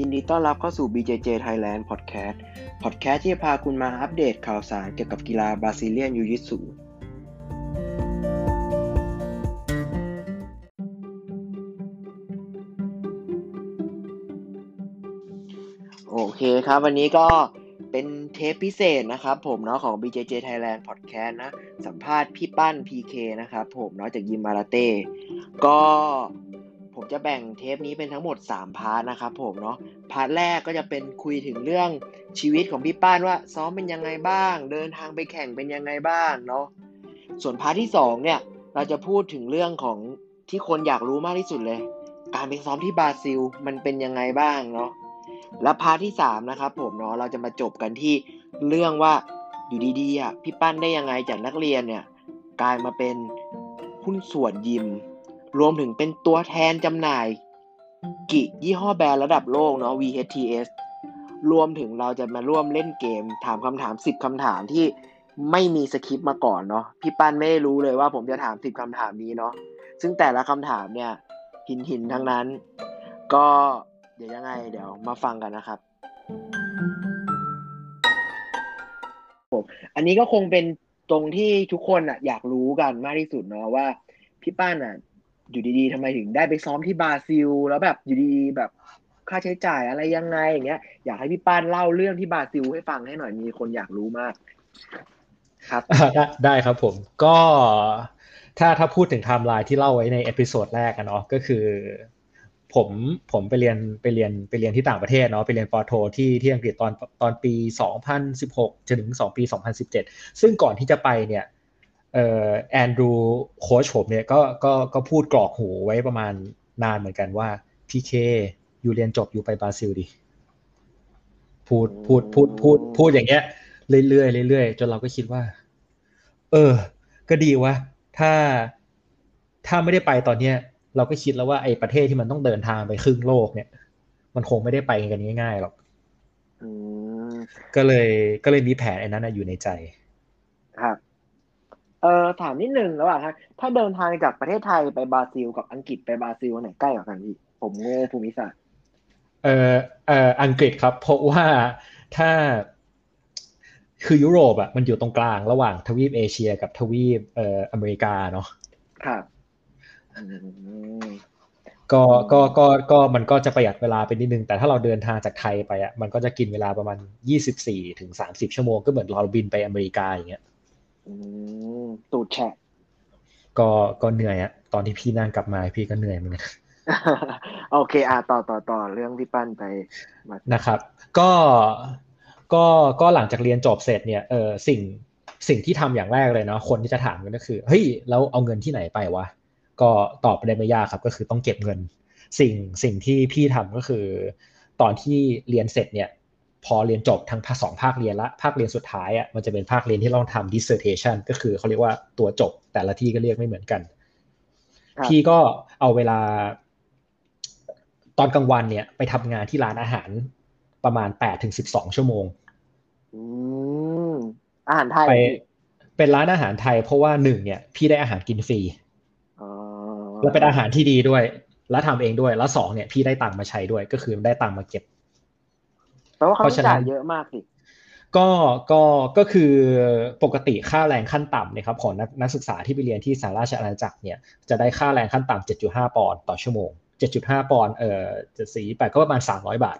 ยินดีต้อนรับเข้าสู่ BJJ Thailand Podcast Podcast ที่จะพาคุณมาอัปเดตข่าวสารเกี่ยวกับกีฬาบราซิเลียนยูยิสุโอเคครับ วันนี้ก็เป็นเทปพิเศษนะครับผมเนาะของ BJJ Thailand Podcast นะ สัมภาษณ์พี่ปั้น PK นะครับผมเนาะจากยิมมาราเต้ก็ ผมจะแบ่งเทปนี้เป็นทั้งหมด 3 part นะครับผมเนาะ part แรกก็จะเป็นคุยถึงเรื่องชีวิตของพี่ปั้นว่าซ้อมเป็นยังไงบ้าง เดินทางไปแข่งเป็นยังไงบ้างเนาะส่วน part ที่ 2 เนี่ยเราจะพูดถึงเรื่องของที่คนอยากรู้มากที่สุดเลย การไปซ้อมที่บราซิลมันเป็นยังไงบ้างเนาะและ part ที่ 3 นะครับผมเนาะเราจะมาจบกันที่เรื่องว่าอยู่ดีๆอะพี่ปั้นได้ยังไงจากนักเรียนเนี่ยกลายมาเป็นหุ้นส่วนยิม รวมถึงเป็นตัวแทนจำหน่ายกิยี่ห้อแบรนด์ระดับโลกเนาะ VHTS รวมถึงเราจะมาร่วมเล่นเกม ถามคำถามสิบคำถามที่ไม่มีสคริปต์มาก่อนเนาะพี่ปั้นไม่ได้รู้เลยว่าผมจะถามสิบคำถามนี้เนาะซึ่งแต่ละคำถามเนี่ยหินหินทั้งนั้น ก็เดี๋ยวยังไง เดี๋ยวมาฟังกันนะครับผมอันนี้ก็คงเป็นตรงที่ทุกคนอะอยากรู้กันมากที่สุดเนาะว่าพี่ปั้นอะ อยู่ดีๆทำไมถึงได้ไปซ้อมที่บราซิล แล้วแบบอยู่ดีๆแบบค่าใช้จ่ายอะไรยังไงอย่างเงี้ย อยากให้พี่ปั้นเล่าเรื่องที่บราซิลให้ฟังให้หน่อยมีคนอยากรู้มาก ครับได้ครับผมก็ถ้าถ้าพูดถึงไทม์ไลน์ที่เล่าไว้ใน episode แรกกันเนาะก็คือ ผมผมไปเรียนไปเรียนไปเรียนที่ต่างประเทศเนาะไปเรียนป.โทที่ที่อังกฤษตอนตอนปี 2016จนถึง2ปี 2017 ซึ่งก่อนที่จะไปเนี่ย แอนดรูโค้ชผมเนี่ยก็ก็ก็พูดกรอกหูไว้ประมาณนานเหมือนกันว่าพี่เคอยู่เรียนจบอยู่ไปบราซิลดิพูดพูดพูดพูดพูดอย่างเงี้ยเรื่อยๆเรื่อยๆจนเราก็คิดว่า เออ ก็ดีวะถ้าถ้าไม่ได้ไปตอนเนี้ย เราก็คิดแล้วว่าไอ้ประเทศที่มันต้องเดินทางไปครึ่งโลกเนี่ย มันคงไม่ได้ไปกันง่ายๆหรอกก็เลยก็เลยมีแผนไอ้นั้นอยู่ในใจ ครับเออถามนิดนึงระหว่างถ้าเดินทางจากประเทศไทยไปบราซิล กับอังกฤษไปบราซิลไหนใกล้กว่ากันพี่ผมโง่ภูมิศาสตร์เออเอออังกฤษครับ เพราะว่าถ้าคือยุโรปอะมันอยู่ตรงกลางระหว่างทวีปเอเชียกับทวีปเอ่ออเมริกาเนาะครับก็ก็ก็ก็มันก็จะประหยัดเวลาไปนิดนึง แต่ถ้าเราเดินทางจากไทยไปอะมันก็จะกินเวลาประมาณยี่สิบสี่ถึงสามสิบชั่วโมงก็เหมือนเราบินไปอเมริกาอย่างเงี้ย ตูดแฉะก็ก็เหนื่อยอะตอนที่พี่นั่งกลับมาพี่ก็เหนื่อยเหมือนกันโอเคอะต่อต่อต่อเรื่องพี่ปั้นไปนะครับ ก็ก็ก็หลังจากเรียนจบเสร็จเนี่ยเออสิ่งสิ่งที่ทำอย่างแรกเลยเนาะคนที่จะถามกันก็คือเฮ้ยแล้วเอาเงินที่ไหนไปวะก็ตอบได้ไม่ยากครับ ก็คือต้องเก็บเงิน สิ่งสิ่งที่พี่ทำก็คือ ตอนที่เรียนเสร็จเนี่ย พอเรียนจบทั้งภาคสองภาคเรียนละ ภาคเรียนสุดท้ายอะมันจะเป็นภาคเรียนที่ต้องทำ dissertation ก็คือเขาเรียกว่าตัวจบแต่ละที่ก็เรียกไม่เหมือนกัน พี่ก็เอาเวลา ตอนกลางวันเนี่ย ไปทำงานที่ร้านอาหารประมาณแปดถึงสิบสองชั่วโมงอาหารไทยไปเป็นร้านอาหารไทยเพราะว่าหนึ่งเนี่ย พี่ได้อาหารกินฟรีแล้วเป็นอาหารที่ดีด้วย แล้วทำเองด้วย แล้วสองเนี่ย พี่ได้ตังค์มาใช้ด้วย ก็คือได้ตังค์มาเก็บ แปลว่าเขาจ่ายเยอะมากสิก็ก็ก็คือปกติค่าแรงขั้นต่ำเนี่ยครับของนักนักศึกษาที่ไปเรียนที่สหราชอาณาจักรเนี่ยจะได้ค่าแรงขั้นต่ำเจ็ดจุดห้าปอนด์ต่อชั่วโมงเจ็ดจุดห้าปอนด์เอ่อจะสีแปดก็ประมาณสามร้อยบาท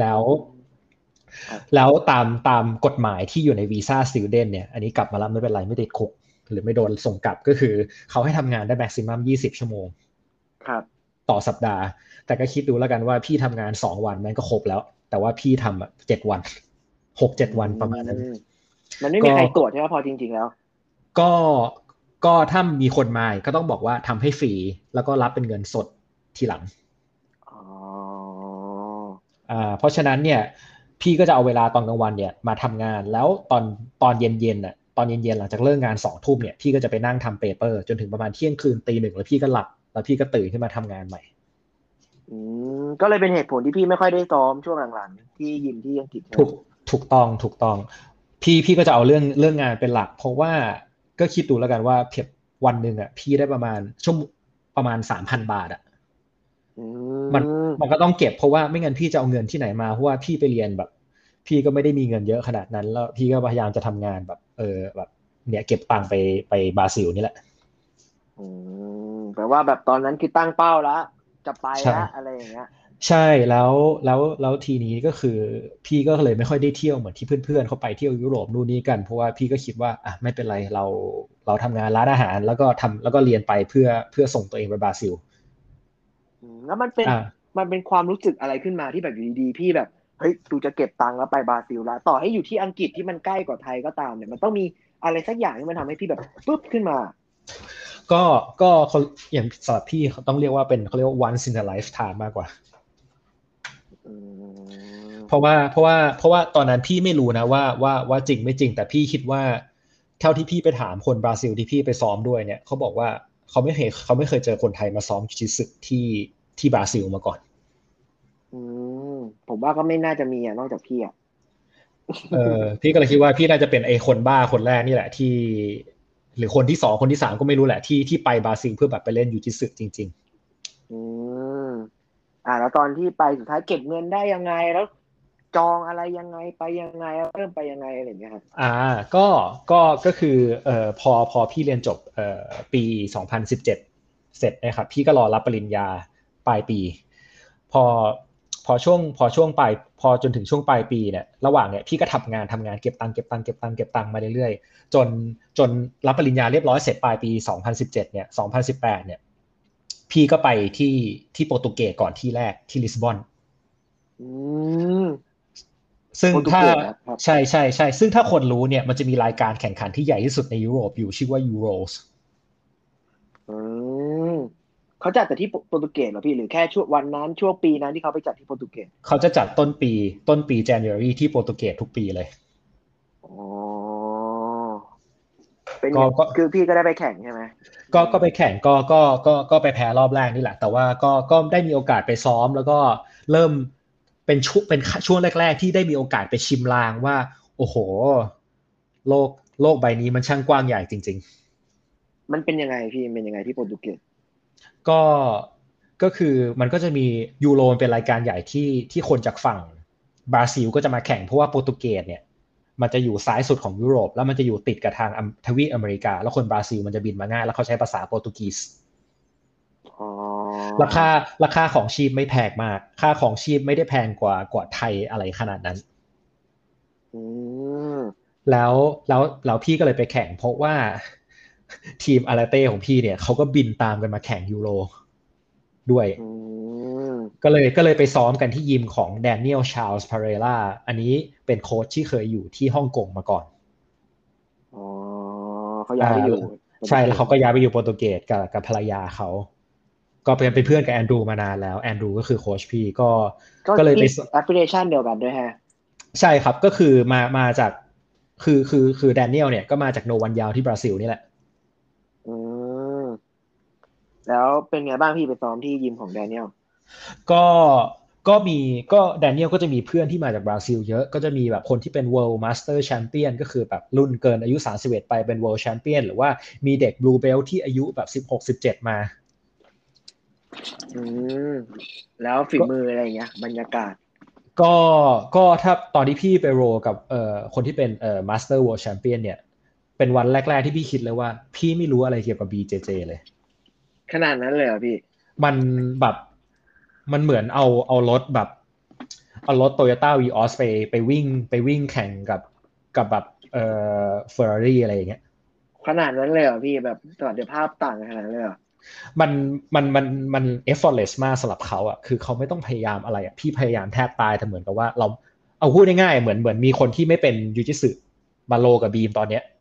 แล้วแล้วตามตามกฎหมายที่อยู่ในวีซ่าซิลเดนเนี่ยอันนี้กลับมาแล้วไม่เป็นไรไม่ติดคุก หรือไม่โดนส่งกลับก็คือเขาให้ทำงานได้แม็กซิมัมยี่สิบชั่วโมง ครับ ต่อสัปดาห์ แต่ก็คิดดูแล้วกันว่าพี่ทำงานสองวันมันก็ครบแล้ว แต่ว่าพี่ทำแบบเจ็ดวันหกเจ็ดวันประมาณนั้น มันไม่มีใครตรวจใช่ไหมพอจริง ๆ แล้ว ก็ก็ถ้ามีคนมาก็ต้องบอกว่าทำให้ฟรีแล้วก็รับเป็นเงินสดทีหลังอ่าเพราะฉะนั้นเนี่ย พี่ก็จะเอาเวลาตอนกลางวันเนี่ยมาทำงานแล้วตอนตอนเย็นๆอะตอนเย็นๆหลังจากเลิกงานสองทุ่มเนี่ยพี่ก็จะไปนั่งทำเปเปอร์จนถึงประมาณเที่ยงคืนตีหนึ่งแล้วพี่ก็หลับ แล้วพี่ก็ตื่นขึ้นมาทำงานใหม่ อืมก็เลยเป็นเหตุผลที่พี่ไม่ค่อยได้ซ้อมช่วงหลังๆที่ยิมที่อังกฤษถูกถูกต้องถูกต้อง พี่พี่ก็จะเอาเรื่องเรื่องงานเป็นหลัก เพราะว่าก็คิดดูแล้วกันว่าเพียบวันหนึ่งอะ พี่ได้ประมาณชั่วประมาณสามพันบาทอะมันมันก็ต้องเก็บเพราะว่าไม่งั้นพี่จะเอาเงินที่ไหนมาเพราะว่าพี่ไปเรียนแบบ พี่ก็ไม่ได้มีเงินเยอะขนาดนั้น แล้วพี่ก็พยายามจะทำงานแบบ เออแบบ เนี่ยเก็บตังค์ไปไปบราซิลนี่แหละ อืมแปลว่าแบบตอนนั้นคือตั้งเป้าแล้วจะไปแล้วอะไรอย่างเงี้ย ใช่แล้วแล้วแล้วทีนี้ก็คือ พี่ก็เลยไม่ค่อยได้เที่ยวเหมือนที่เพื่อนๆเขาไปเที่ยวยุโรปนู่นนี่กันเพราะว่าพี่ก็คิดว่าอะไม่เป็นไรเราเราทำงานร้านอาหาร แล้วก็ทำแล้วก็เรียนไปเพื่อเพื่อส่งตัวเองไปบราซิลอืมแล้วมันเป็นอ่ามันเป็นความรู้สึกอะไรขึ้นมาที่แบบอยู่ดีๆพี่แบบเฮ้ยดูจะเก็บตังค์แล้วไปบราซิลแล้วต่อให้อยู่ที่อังกฤษที่มันใกล้กว่าไทยก็ตามเนี่ยมันต้องมีอะไรสักอย่างที่มันทำให้พี่แบบปุ๊บขึ้นมา ก็ก็เขาอย่างสำหรับพี่เขาต้องเรียกว่าเป็นเขาเรียกว่า once in a lifetime มากกว่าอืมเพราะว่าเพราะว่าเพราะว่าตอนนั้นพี่ไม่รู้นะว่าว่าว่าจริงไม่จริง แต่พี่คิดว่า เท่าที่พี่ไปถามคนบราซิลที่พี่ไปซ้อมด้วยเนี่ยเขาบอกว่าเขาไม่เคยเขาไม่เคยเจอคนไทยมาซ้อมจิจิสึที่ที่บราซิลมาก่อนอืมผมว่าก็ไม่น่าจะมีอะนอกจากพี่อะเออพี่ก็เลยคิดว่าพี่น่าจะเป็นไอ้คนบ้าคนแรกนี่แหละที่ หรือคนที่สองคนที่สามก็ไม่รู้แหละที่ที่ไปบราซิลเพื่อแบบไปเล่นยูจิสึจริงอืมอ่า แล้วตอนที่ไปสุดท้ายเก็บเงินได้ยังไงแล้ว จองอะไรยังไงไปยังไงเริ่มไปยังไงอะไรอย่างเงี้ยครับๆอ่า ก็ก็ก็คือเอ่อพอพอพี่เรียนจบเอ่อปี2017เสร็จนะครับ พี่ก็รอรับปริญญาปลายปี พอ พอช่วงพอช่วงปลายพอจนถึงช่วงปลายปีเนี่ยระหว่างเนี่ยพี่ก็ทำงานทำงานเก็บตังค์เก็บตังค์เก็บตังค์เก็บตังค์มาเรื่อยๆ จนจนรับปริญญาเรียบร้อยเสร็จปลายปี 2017เนี่ย2018เนี่ยพี่ก็ไปที่ที่โปรตุเกสก่อนที่แรกที่ลิสบอนอืมซึ่งโปรตุถ้าเกสนะครับใช่ใช่ใช่ซึ่งถ้าคนรู้เนี่ยมันจะมีรายการแข่งขันที่ใหญ่ที่สุดในยุโรปอยู่ชื่อว่า Euros อืม เขาจัดแต่ที่โปรตุเกสเหรอพี่หรือแค่ช่วงวันนั้นช่วงปีนั้นที่เขาไปจัดที่โปรตุเกสเขาจะจัดต้นปีต้นปี January ที่โปรตุเกสทุกปีเลยอ๋อเป็นก็ก็คือพี่ก็ได้ไปแข่งใช่ไหมก็ก็ไปแข่งก็ก็ก็ก็ไปแพ้รอบแรกนี่แหละ แต่ว่าก็ก็ได้มีโอกาสไปซ้อม แล้วก็เริ่มเป็นช่วงเป็นช่วงแรก ๆ ที่ได้มีโอกาสไปชิมลางว่า โอ้โห โลกโลกใบนี้มันช่างกว้างใหญ่จริงมันเป็นยังไงพี่มันเป็นยังไงที่โปรตุเกสๆ ก็ก็คือมันก็จะมียูโรเป็นรายการใหญ่ที่ที่คนจากฝั่งบราซิลก็จะมาแข่งเพราะว่าโปรตุเกสเนี่ย มันจะอยู่ซ้ายสุดของยุโรป แล้วมันจะอยู่ติดกับทางอำทวีปอเมริกา แล้วคนบราซิลมันจะบินมาง่าย แล้วเขาใช้ภาษาโปรตุเกสอ๋อราคาราคาของชีพไม่แพงมาก ค่าของชีพไม่ได้แพงกว่ากว่าไทยอะไรขนาดนั้นอืมแล้วแล้วแล้วพี่ก็เลยไปแข่งเพราะว่า ทีมอาราเต้ของพี่เนี่ยเขาก็บินตามกันมาแข่งยูโรด้วยอืมก็เลยก็เลยไปซ้อมกันที่ยิมของแดเนียลชา l ส์พาเรล่าอันนี้เป็นโค้ชที่เคยอยู่ที่ฮ่องกงมาก่อนอ๋อเขาย้ายไปอยู่ใช่แล้วเขาก็ย้ายไปอยู่โปรตุเกสกับกับภรรยาเขาก็เป็นเป็นเพื่อนกับแอนดรูมานานแล้วแอนดรูก็คือโค้ชพี่ก็ก็ก็เลยไป affiliation เดียวกันด้วยฮะใช่ครับก็คือมามาจากคือคือคือแดเนียลเนี่ยก็มาจากโนวันยาวที่บราซิลนี่แหละอืม แล้วเป็นไงบ้างพี่ไปซ้อมที่ยิมของแดเนียลก็ก็มีก็แดเนียลก็จะมีเพื่อนที่มาจากบราซิลเยอะก็จะมีแบบคนที่เป็น World Master Champion ก็คือแบบรุ่นเกินอายุ 31 ไปเป็น World Champion หรือว่ามีเด็ก Blue Belt ที่อายุแบบ 16 17 มา อืม แล้วฝีมืออะไรอย่างเงี้ย บรรยากาศ ก็ก็ถ้าตอนที่พี่ไปโรกับเอ่อคนที่เป็นเอ่อ Master World Champion เนี่ย เป็นวันแรก ๆ ที่พี่คิดเลยว่า พี่ไม่รู้อะไรเกี่ยวกับ BJJ เลย ขนาดนั้นเลยเหรอพี่ มันแบบมันเหมือนเอาเอารถแบบเอารถโตโยต้าวีออสไปไปวิ่งไปวิ่งแข่งกับกับแบบเอ่อเฟอร์รารี่อะไรอย่างเงี้ยขนาดนั้นเลยเหรอพี่แบบสมรรถภาพต่างกันขนาดนั้นเลยเหรอมันมันมันมัน effortless มากสำหรับเขาอะคือเขาไม่ต้องพยายามอะไรอะพี่พยายามแทบตายแต่เหมือนกับว่าเราเอาพูดง่ายๆเหมือนเหมือนมีคนที่ไม่เป็นยูจิสึมาโลกับบีมตอนเนี้ยอ๋อ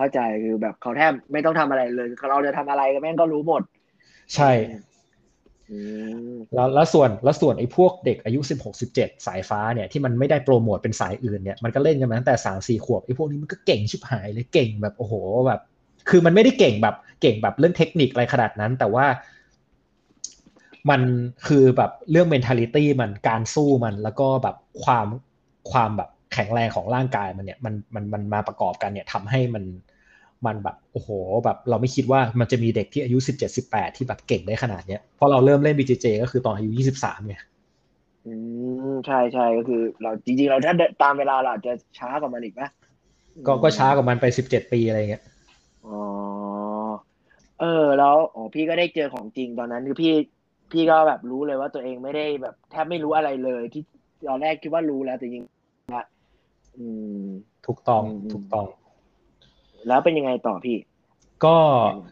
เข้าใจคือแบบเขาแทบไม่ต้องทำอะไรเลยเราจะทำอะไรก็แม่งก็รู้หมด ใช่อืมแล้วแล้วส่วนแล้วส่วนไอ้พวกเด็กอายุ16 17สายฟ้าเนี่ยที่มันไม่ได้โปรโมทเป็นสายอื่นเนี่ยมันก็เล่นกันมาตั้งแต่3 4ขวบไอ้พวกนี้มันก็เก่งชิบหายเลยเก่งแบบโอ้โหแบบ คือมันไม่ได้เก่งแบบเก่งแบบเรื่องเทคนิคอะไรขนาดนั้น แต่ว่า มันคือแบบเรื่อง mentality มันการสู้มันแล้วก็แบบความความแบบแข็งแรงของร่างกายมันเนี่ยมันมันมันมาประกอบกันเนี่ยทำให้มัน มันแบบโอ้โหแบบเราไม่คิดว่ามันจะมีเด็กที่อายุสิบเจ็ดสิบแปดที่แบบเก่งได้ขนาดเนี้ยเพราะเราเริ่มเล่น BJJ ก็คือตอนอายุยี่สิบสามไงอืมใช่ใช่ก็คือเราจริงๆ เราถ้าตามเวลาเราอาจจะช้ากว่ามันอีกปะก็ก็ช้ากว่ามันไปสิบเจ็ดปีอะไรเงี้ยอ๋อเออแล้วอ๋อพี่ก็ได้เจอของจริงตอนนั้นคือพี่พี่ก็แบบรู้เลยว่าตัวเองไม่ได้แบบแทบไม่รู้อะไรเลยที่ตอนแรกคิดว่ารู้แล้วแต่จริงละอืมถูกต้องอืมถูกต้อง แล้วเป็นยังไงต่อพี่ ก็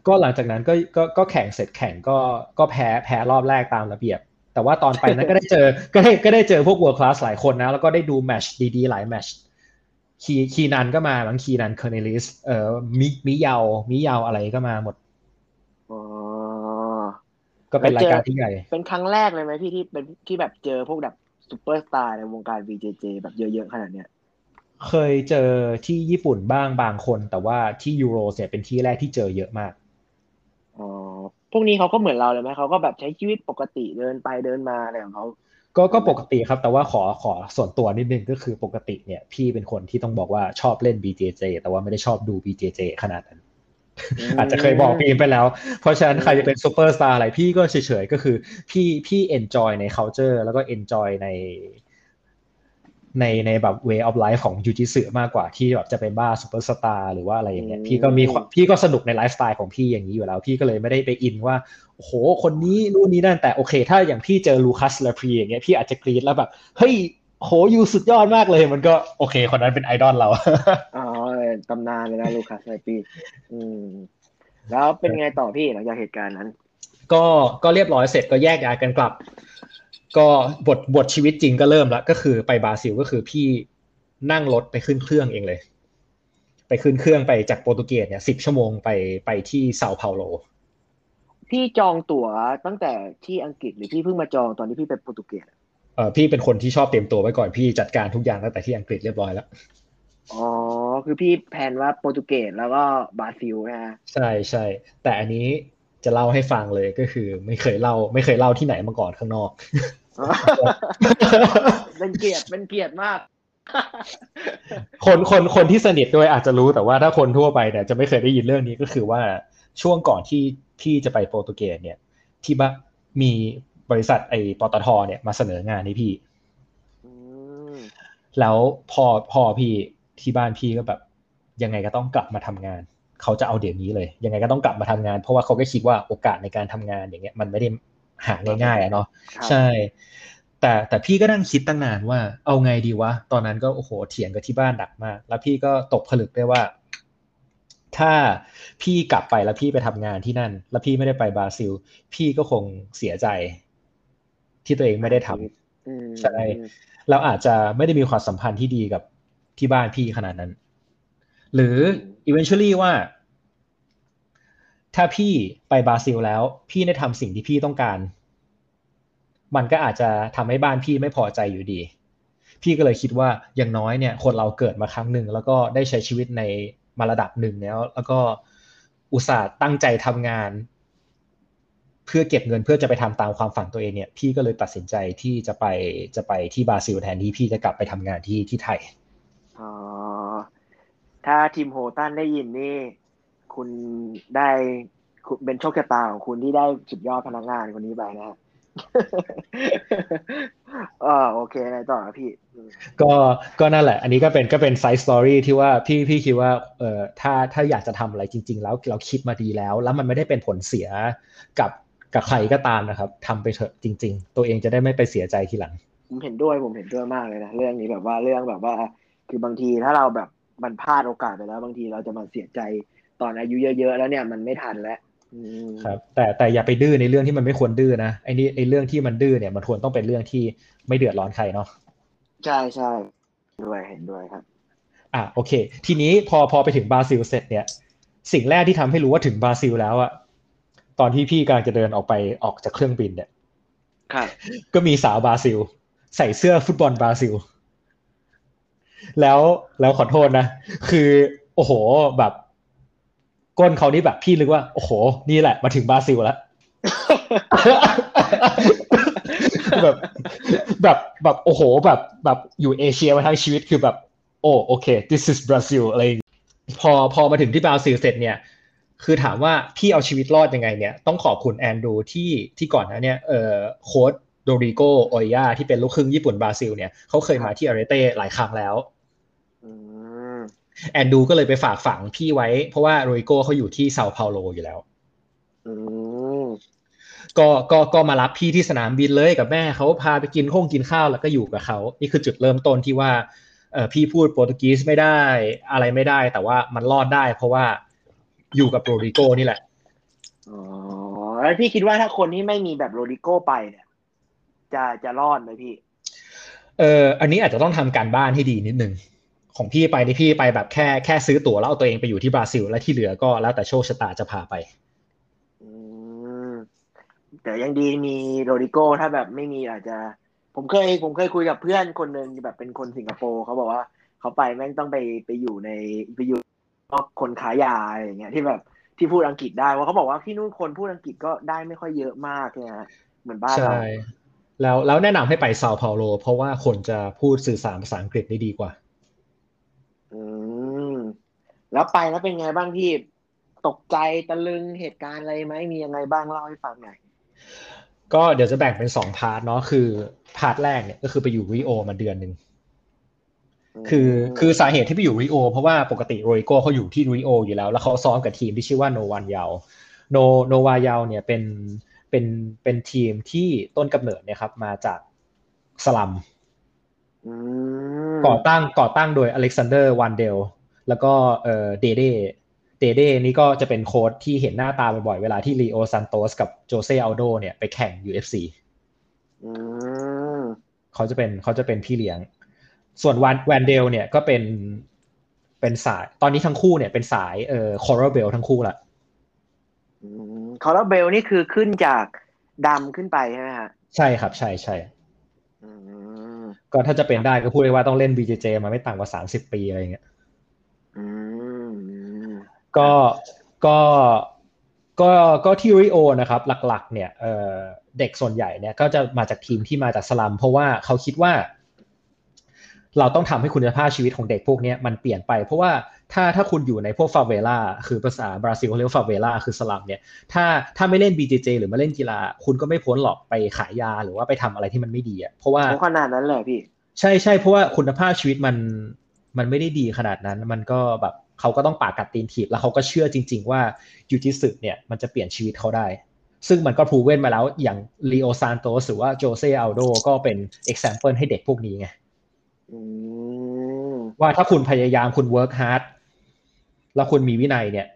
ก็หลังจากนั้นก็ก็ก็แข่งเสร็จแข่งก็ก็แพ้แพ้รอบแรกตามระเบียบ แต่ว่าตอนไปนั้นก็ได้เจอก็ได้ก็ได้เจอพวก world class หลายคนนะ แล้วก็ได้ดูแมตช์ดีๆ หลายแมตช์คี Keenan ก็มาบ้าง Keenan Cornelius เอ่อมิ Miyao Miyao อะไรก็มาหมดอ๋อก็เป็นแล้วรายเจอการที่ใหญ่ เป็นครั้งแรกเลยไหมพี่ที่เป็นที่แบบเจอพวกแบบซูเปอร์สตาร์ในวงการ BJJ แบบเยอะๆขนาดเนี้ย เคยเจอที่ญี่ปุ่นบ้างบางคน แต่ว่าที่ยูโรเนี่ยเป็นที่แรกที่เจอเยอะมากอ๋อพวกนี้เขาก็เหมือนเราเลยไหมเขาก็แบบใช้ชีวิตปกติเดินไปเดินมาอะไรของเขาก็ก็ปกติครับ แต่ว่าขอขอส่วนตัวนิดนึงก็คือปกติเนี่ย พี่เป็นคนที่ต้องบอกว่าชอบเล่น BJJ แต่ว่าไม่ได้ชอบดู BJJ ขนาดนั้น อาจจะเคยบอกพี่ไปแล้ว เพราะฉะนั้นใครจะเป็นซูเปอร์สตาร์อะไรพี่ก็เฉยๆ ก็คือพี่พี่ enjoy ใน culture แล้วก็ enjoy ใน ในในแบบ way of life ของยูจิสึมากกว่าที่แบบจะไปบ้าซูเปอร์สตาร์หรือว่าอะไรอย่างเงี้ยอืมพี่ก็มีความพี่ก็สนุกในไลฟ์สไตล์ของพี่อย่างนี้อยู่แล้ว พี่ก็เลยไม่ได้ไปอินว่าโอ้โห คนนี้นู่นนี่นั่นแต่โอเค ถ้าอย่างพี่เจอ Lucas Lepri อย่างเงี้ยพี่อาจจะกรี๊ดแล้วแบบเฮ้ยโห you สุดยอดมากเลย มันก็โอเค คนนั้นเป็นไอดอลเราอ๋อตำนานเลยนะลูคัสไซปีอืมแล้วเป็นไงต่อพี่หลังจากเหตุการณ์นั้น ก็ก็เรียบร้อยเสร็จก็แยกย้ายกันกลับ ก็บทบทชีวิตจริงก็เริ่มแล้วก็คือไปบราซิลก็คือพี่นั่งรถไปขึ้นเครื่องเองเลย ไปขึ้นเครื่องไปจากโปรตุเกสเนี่ยสิบชั่วโมงไปไปที่เซาเปาโล พี่จองตั๋วตั้งแต่ที่อังกฤษหรือพี่เพิ่งมาจองตอนที่พี่ไปโปรตุเกสอะเออพี่เป็นคนที่ชอบเตรียมตัวไว้ก่อนพี่จัดการทุกอย่างตั้งแต่ที่อังกฤษเรียบร้อยแล้วอ๋อคือพี่แพลนว่าโปรตุเกสแล้วก็บราซิลนะฮะใช่ใช่แต่อันนี้ จะเล่าให้ฟังเลยก็คือ ไม่เคยเล่า ไม่เคยเล่าที่ไหนมาก่อนข้างนอกเป็นเกียรติเป็นเกียรติมาก คนคนคนที่สนิทด้วยอาจจะรู้แต่ว่าถ้าคนทั่วไปเนี่ยจะไม่เคยได้ยินเรื่องนี้ก็คือว่าช่วงก่อนที่ที่จะไปโปรตุเกสเนี่ย ที่บ้านมีบริษัทไอ้ปตทเนี่ยมาเสนองานให้พี่อืมแล้วพอพอพี่ที่บ้านพี่ก็แบบ ยังไงก็ต้องกลับมาทำงาน เขาจะเอาเดี๋ยวนี้เลย ยังไงก็ต้องกลับมาทำงาน เพราะว่าเขาก็คิดว่าโอกาสในการทำงานอย่างเงี้ยมันไม่ได้หาง่ายๆอะเนาะครับใช่ แต่แต่พี่ก็นั่งคิดตั้งนานว่าเอาไงดีวะ ตอนนั้นก็โอ้โหเถียงกับที่บ้านหนักมาก แล้วพี่ก็ตกผลึกได้ว่า ถ้าพี่กลับไปแล้วพี่ไปทำงานที่นั่น แล้วพี่ไม่ได้ไปบราซิล พี่ก็คงเสียใจ ที่ตัวเองไม่ได้ทำอืมใช่เราอาจจะไม่ได้มีความสัมพันธ์ที่ดีกับที่บ้านพี่ขนาดนั้น หรือ eventually ว่า ถ้าพี่ไปบราซิลแล้ว พี่ได้ทำสิ่งที่พี่ต้องการ มันก็อาจจะทำให้บ้านพี่ไม่พอใจอยู่ดี พี่ก็เลยคิดว่าอย่างน้อยเนี่ย คนเราเกิดมาครั้งหนึ่งแล้วก็ได้ใช้ชีวิตในมาระดับหนึ่งแล้ว แล้วก็อุตส่าห์ตั้งใจทำงาน เพื่อเก็บเงินเพื่อจะไปทำตามความฝันตัวเองเนี่ย พี่ก็เลยตัดสินใจที่จะไปจะไปที่บราซิลแทนที่พี่จะกลับไปทำงานที่ที่ไทยอ๋อ ถ้าทีมโฮตันได้ยินนี่ คุณได้คุณเป็นโชคชะตาของคุณที่ได้สุดยอดพนักงานคนนี้ไปนะฮะอ่าโอเคไงต่อครับพี่อืมก็ก็นั่นแหละ อันนี้ก็เป็นก็เป็น side story ที่ว่าพี่พี่คิดว่าเอ่อถ้าถ้าอยากจะทำอะไรจริง ๆ แล้วเราคิดมาดีแล้ว แล้วมันไม่ได้เป็นผลเสียกับกับใครก็ตามนะครับทำไปเถอะจริง ๆ ตัวเองจะได้ไม่ไปเสียใจทีหลัง ผมเห็นด้วยผมเห็นด้วยมากเลยนะ เรื่องนี้แบบว่าเรื่องแบบว่า คือบางทีถ้าเราแบบ มันพลาดโอกาสไปแล้วบางทีเราจะมาเสียใจตอนอายุเยอะๆแล้วเนี่ยมันไม่ทันแล้วอืมครับ แต่แต่อย่าไปดื้อในเรื่องที่มันไม่ควรดื้อนะไอ้นี่ไอ้เรื่องที่มันดื้อเนี่ยมันควรต้องเป็นเรื่องที่ไม่เดือดร้อนใครเนาะใช่ใช่ด้วยเห็นด้วยครับ อะโอเค ทีนี้พอพอไปถึงบราซิลเสร็จเนี่ย สิ่งแรกที่ทำให้รู้ว่าถึงบราซิลแล้วอะตอนที่พี่กำลังจะเดินออกไปออกจากเครื่องบินเนี่ยครับก็มีสาวบราซิล ใส่เสื้อฟุตบอลบราซิล แล้วแล้วขอโทษนะ คือ โอ้โหแบบ ก้นเขานี่แบบพี่นึกว่า โอ้โห นี่แหละ มาถึงบราซิลแล้วแบบแบบแบบโอ้โหแบบแบบอยู่เอเชียมาทั้งชีวิตคือแบบ โอ้โอเค this is Brazil อะไรพอพอมาถึงที่บราซิลเสร็จเนี่ย คือถามว่าพี่เอาชีวิตรอดยังไงเนี่ย ต้องขอบคุณแอนดรูที่ที่ก่อนนะเนี่ยเออโค้ช โรดริโกโอยาที่เป็นลูกครึ่งญี่ปุ่นบราซิลเนี่ยเขาเคยมาที่ Arete หลายครั้งแล้วอืมแอนดรูก็เลยไปฝากฝังพี่ไว้ เพราะว่าโรดริโกเขาอยู่ที่เซาเปาโลอยู่แล้วอืมก็ก็ก็มารับพี่ที่สนามบินเลยกับแม่เขาพาไปกินข้องกินข้าวแล้วก็อยู่กับเขานี่คือจุดเริ่มต้นที่ว่าเออพี่พูดโปรตุเกสไม่ได้อะไรไม่ได้ แต่ว่ามันรอดได้ เพราะว่าอยู่กับโรดิโกนี่แหละอ๋อแล้วพี่คิดว่าถ้าคนที่ไม่มีแบบโรดิโก้ไปเนี่ย จะจะรอดไหมพี่ เอออันนี้อาจจะต้องทำการบ้านให้ดีนิดนึงของพี่ไปนี่พี่ไปแบบแค่แค่ซื้อตั๋วแล้วเอาตัวเองไปอยู่ที่บราซิล และที่เหลือก็แล้วแต่โชคชะตาจะพาไปอืมแต่ยังดีมีโรดิโก้ถ้าแบบไม่มีอาจจะ ผมเคยผมเคยคุยกับเพื่อนคนหนึ่งแบบเป็นคนสิงคโปร์เขาบอกว่าเขาไปแม่งต้องไปไปอยู่ในไปอยู่นอกคนขายยาอะไรอย่างเงี้ยที่แบบที่พูดอังกฤษได้ว่าเขาบอกว่าที่นู่นคนพูดอังกฤษก็ได้ไม่ค่อยเยอะมากเนี่ยฮะเหมือนบ้านเราใช่ แล้วแล้วแนะนำให้ไปเซาเปาโล เพราะว่าคนจะพูดสื่อสารภาษาอังกฤษได้ดีกว่า อืม แล้วไปแล้วเป็นไงบ้างพี่ตกใจตะลึงเหตุการณ์อะไรไหมมียังไงบ้างเล่าให้ฟังหน่อยก็เดี๋ยวจะแบ่งเป็นสอง part เนาะคือ part แรกเนี่ยก็คือไปอยู่ริโอมาเดือนหนึ่งคือคือสาเหตุที่ไปอยู่ริโอเพราะว่าปกติโรดริโกเขาอยู่ที่ริโออยู่แล้ว แล้วเขาซ้อมกับทีมที่ชื่อว่าโนวันยาวโนโนวายาวเนี่ยเป็น เป็นเป็นทีมที่ต้นกำเนิดเนี่ยครับ มาจากสลัมอืมก่อตั้งก่อตั้งโดยอเล็กซานเดอร์วันเดลแล้วก็เอ่อเดเดเดเดนี่ก็จะเป็นโค้ชที่เห็นหน้าตาบ่อยๆเวลาที่ลีโอซันโตสกับโจเซ่อัลโดเนี่ยไปแข่ง UFC อืมเขาจะเป็นเขาจะเป็นพี่เลี้ยง ส่วนวันแวนเดลเนี่ยก็เป็นเป็นสายตอนนี้ทั้งคู่เนี่ยเป็นสายเอ่อ coral belt ทั้งคู่ละอืม coral belt นี่คือขึ้นจากดำขึ้นไปใช่ไหมฮะใช่ครับ ใช่ใช่อืมก็ถ้าจะเป็นได้ก็พูดได้ว่าต้องเล่น BJJ มาไม่ต่ำกว่า30ปีอะไรอย่างเงี้ยอืมก็ก็ก็ก็ที่ริโอนะครับ หลักๆ เนี่ยเอ่อเด็กส่วนใหญ่เนี่ยก็จะมาจากทีมที่มาจากสลัม เพราะว่าเขาคิดว่า เราต้องทำให้คุณภาพชีวิตของเด็กพวกเนี้ยมันเปลี่ยนไป เพราะว่า ถ้าถ้าคุณอยู่ในพวกฟาเวล่าคือภาษาบราซิลเขาเรียกว่าฟาเวล่าคือสลัมเนี่ยถ้าถ้าไม่เล่น BJJ หรือมาเล่นกีฬา คุณก็ไม่พ้นหรอกไปขายยาหรือว่าไปทำอะไรที่มันไม่ดีอะเพราะว่าโอ้ขนาดนั้นเลยพี่ ใช่ใช่เพราะว่าคุณภาพชีวิตมันมันไม่ได้ดีขนาดนั้น มันก็แบบเขาก็ต้องปากกัดตีนถีบแล้วเขาก็เชื่อจริง ๆ ว่ายูจิสึเนี่ยมันจะเปลี่ยนชีวิตเขาได้ ซึ่งมันก็พูเว้นมาแล้วอย่างลีโอซานโตสหรือว่าโจเซอัลโดก็เป็น example ให้เด็กพวกนี้ไงอืมว่าถ้าคุณพยายามคุณ work hard แล้วคุณมีวินัยเนี่ย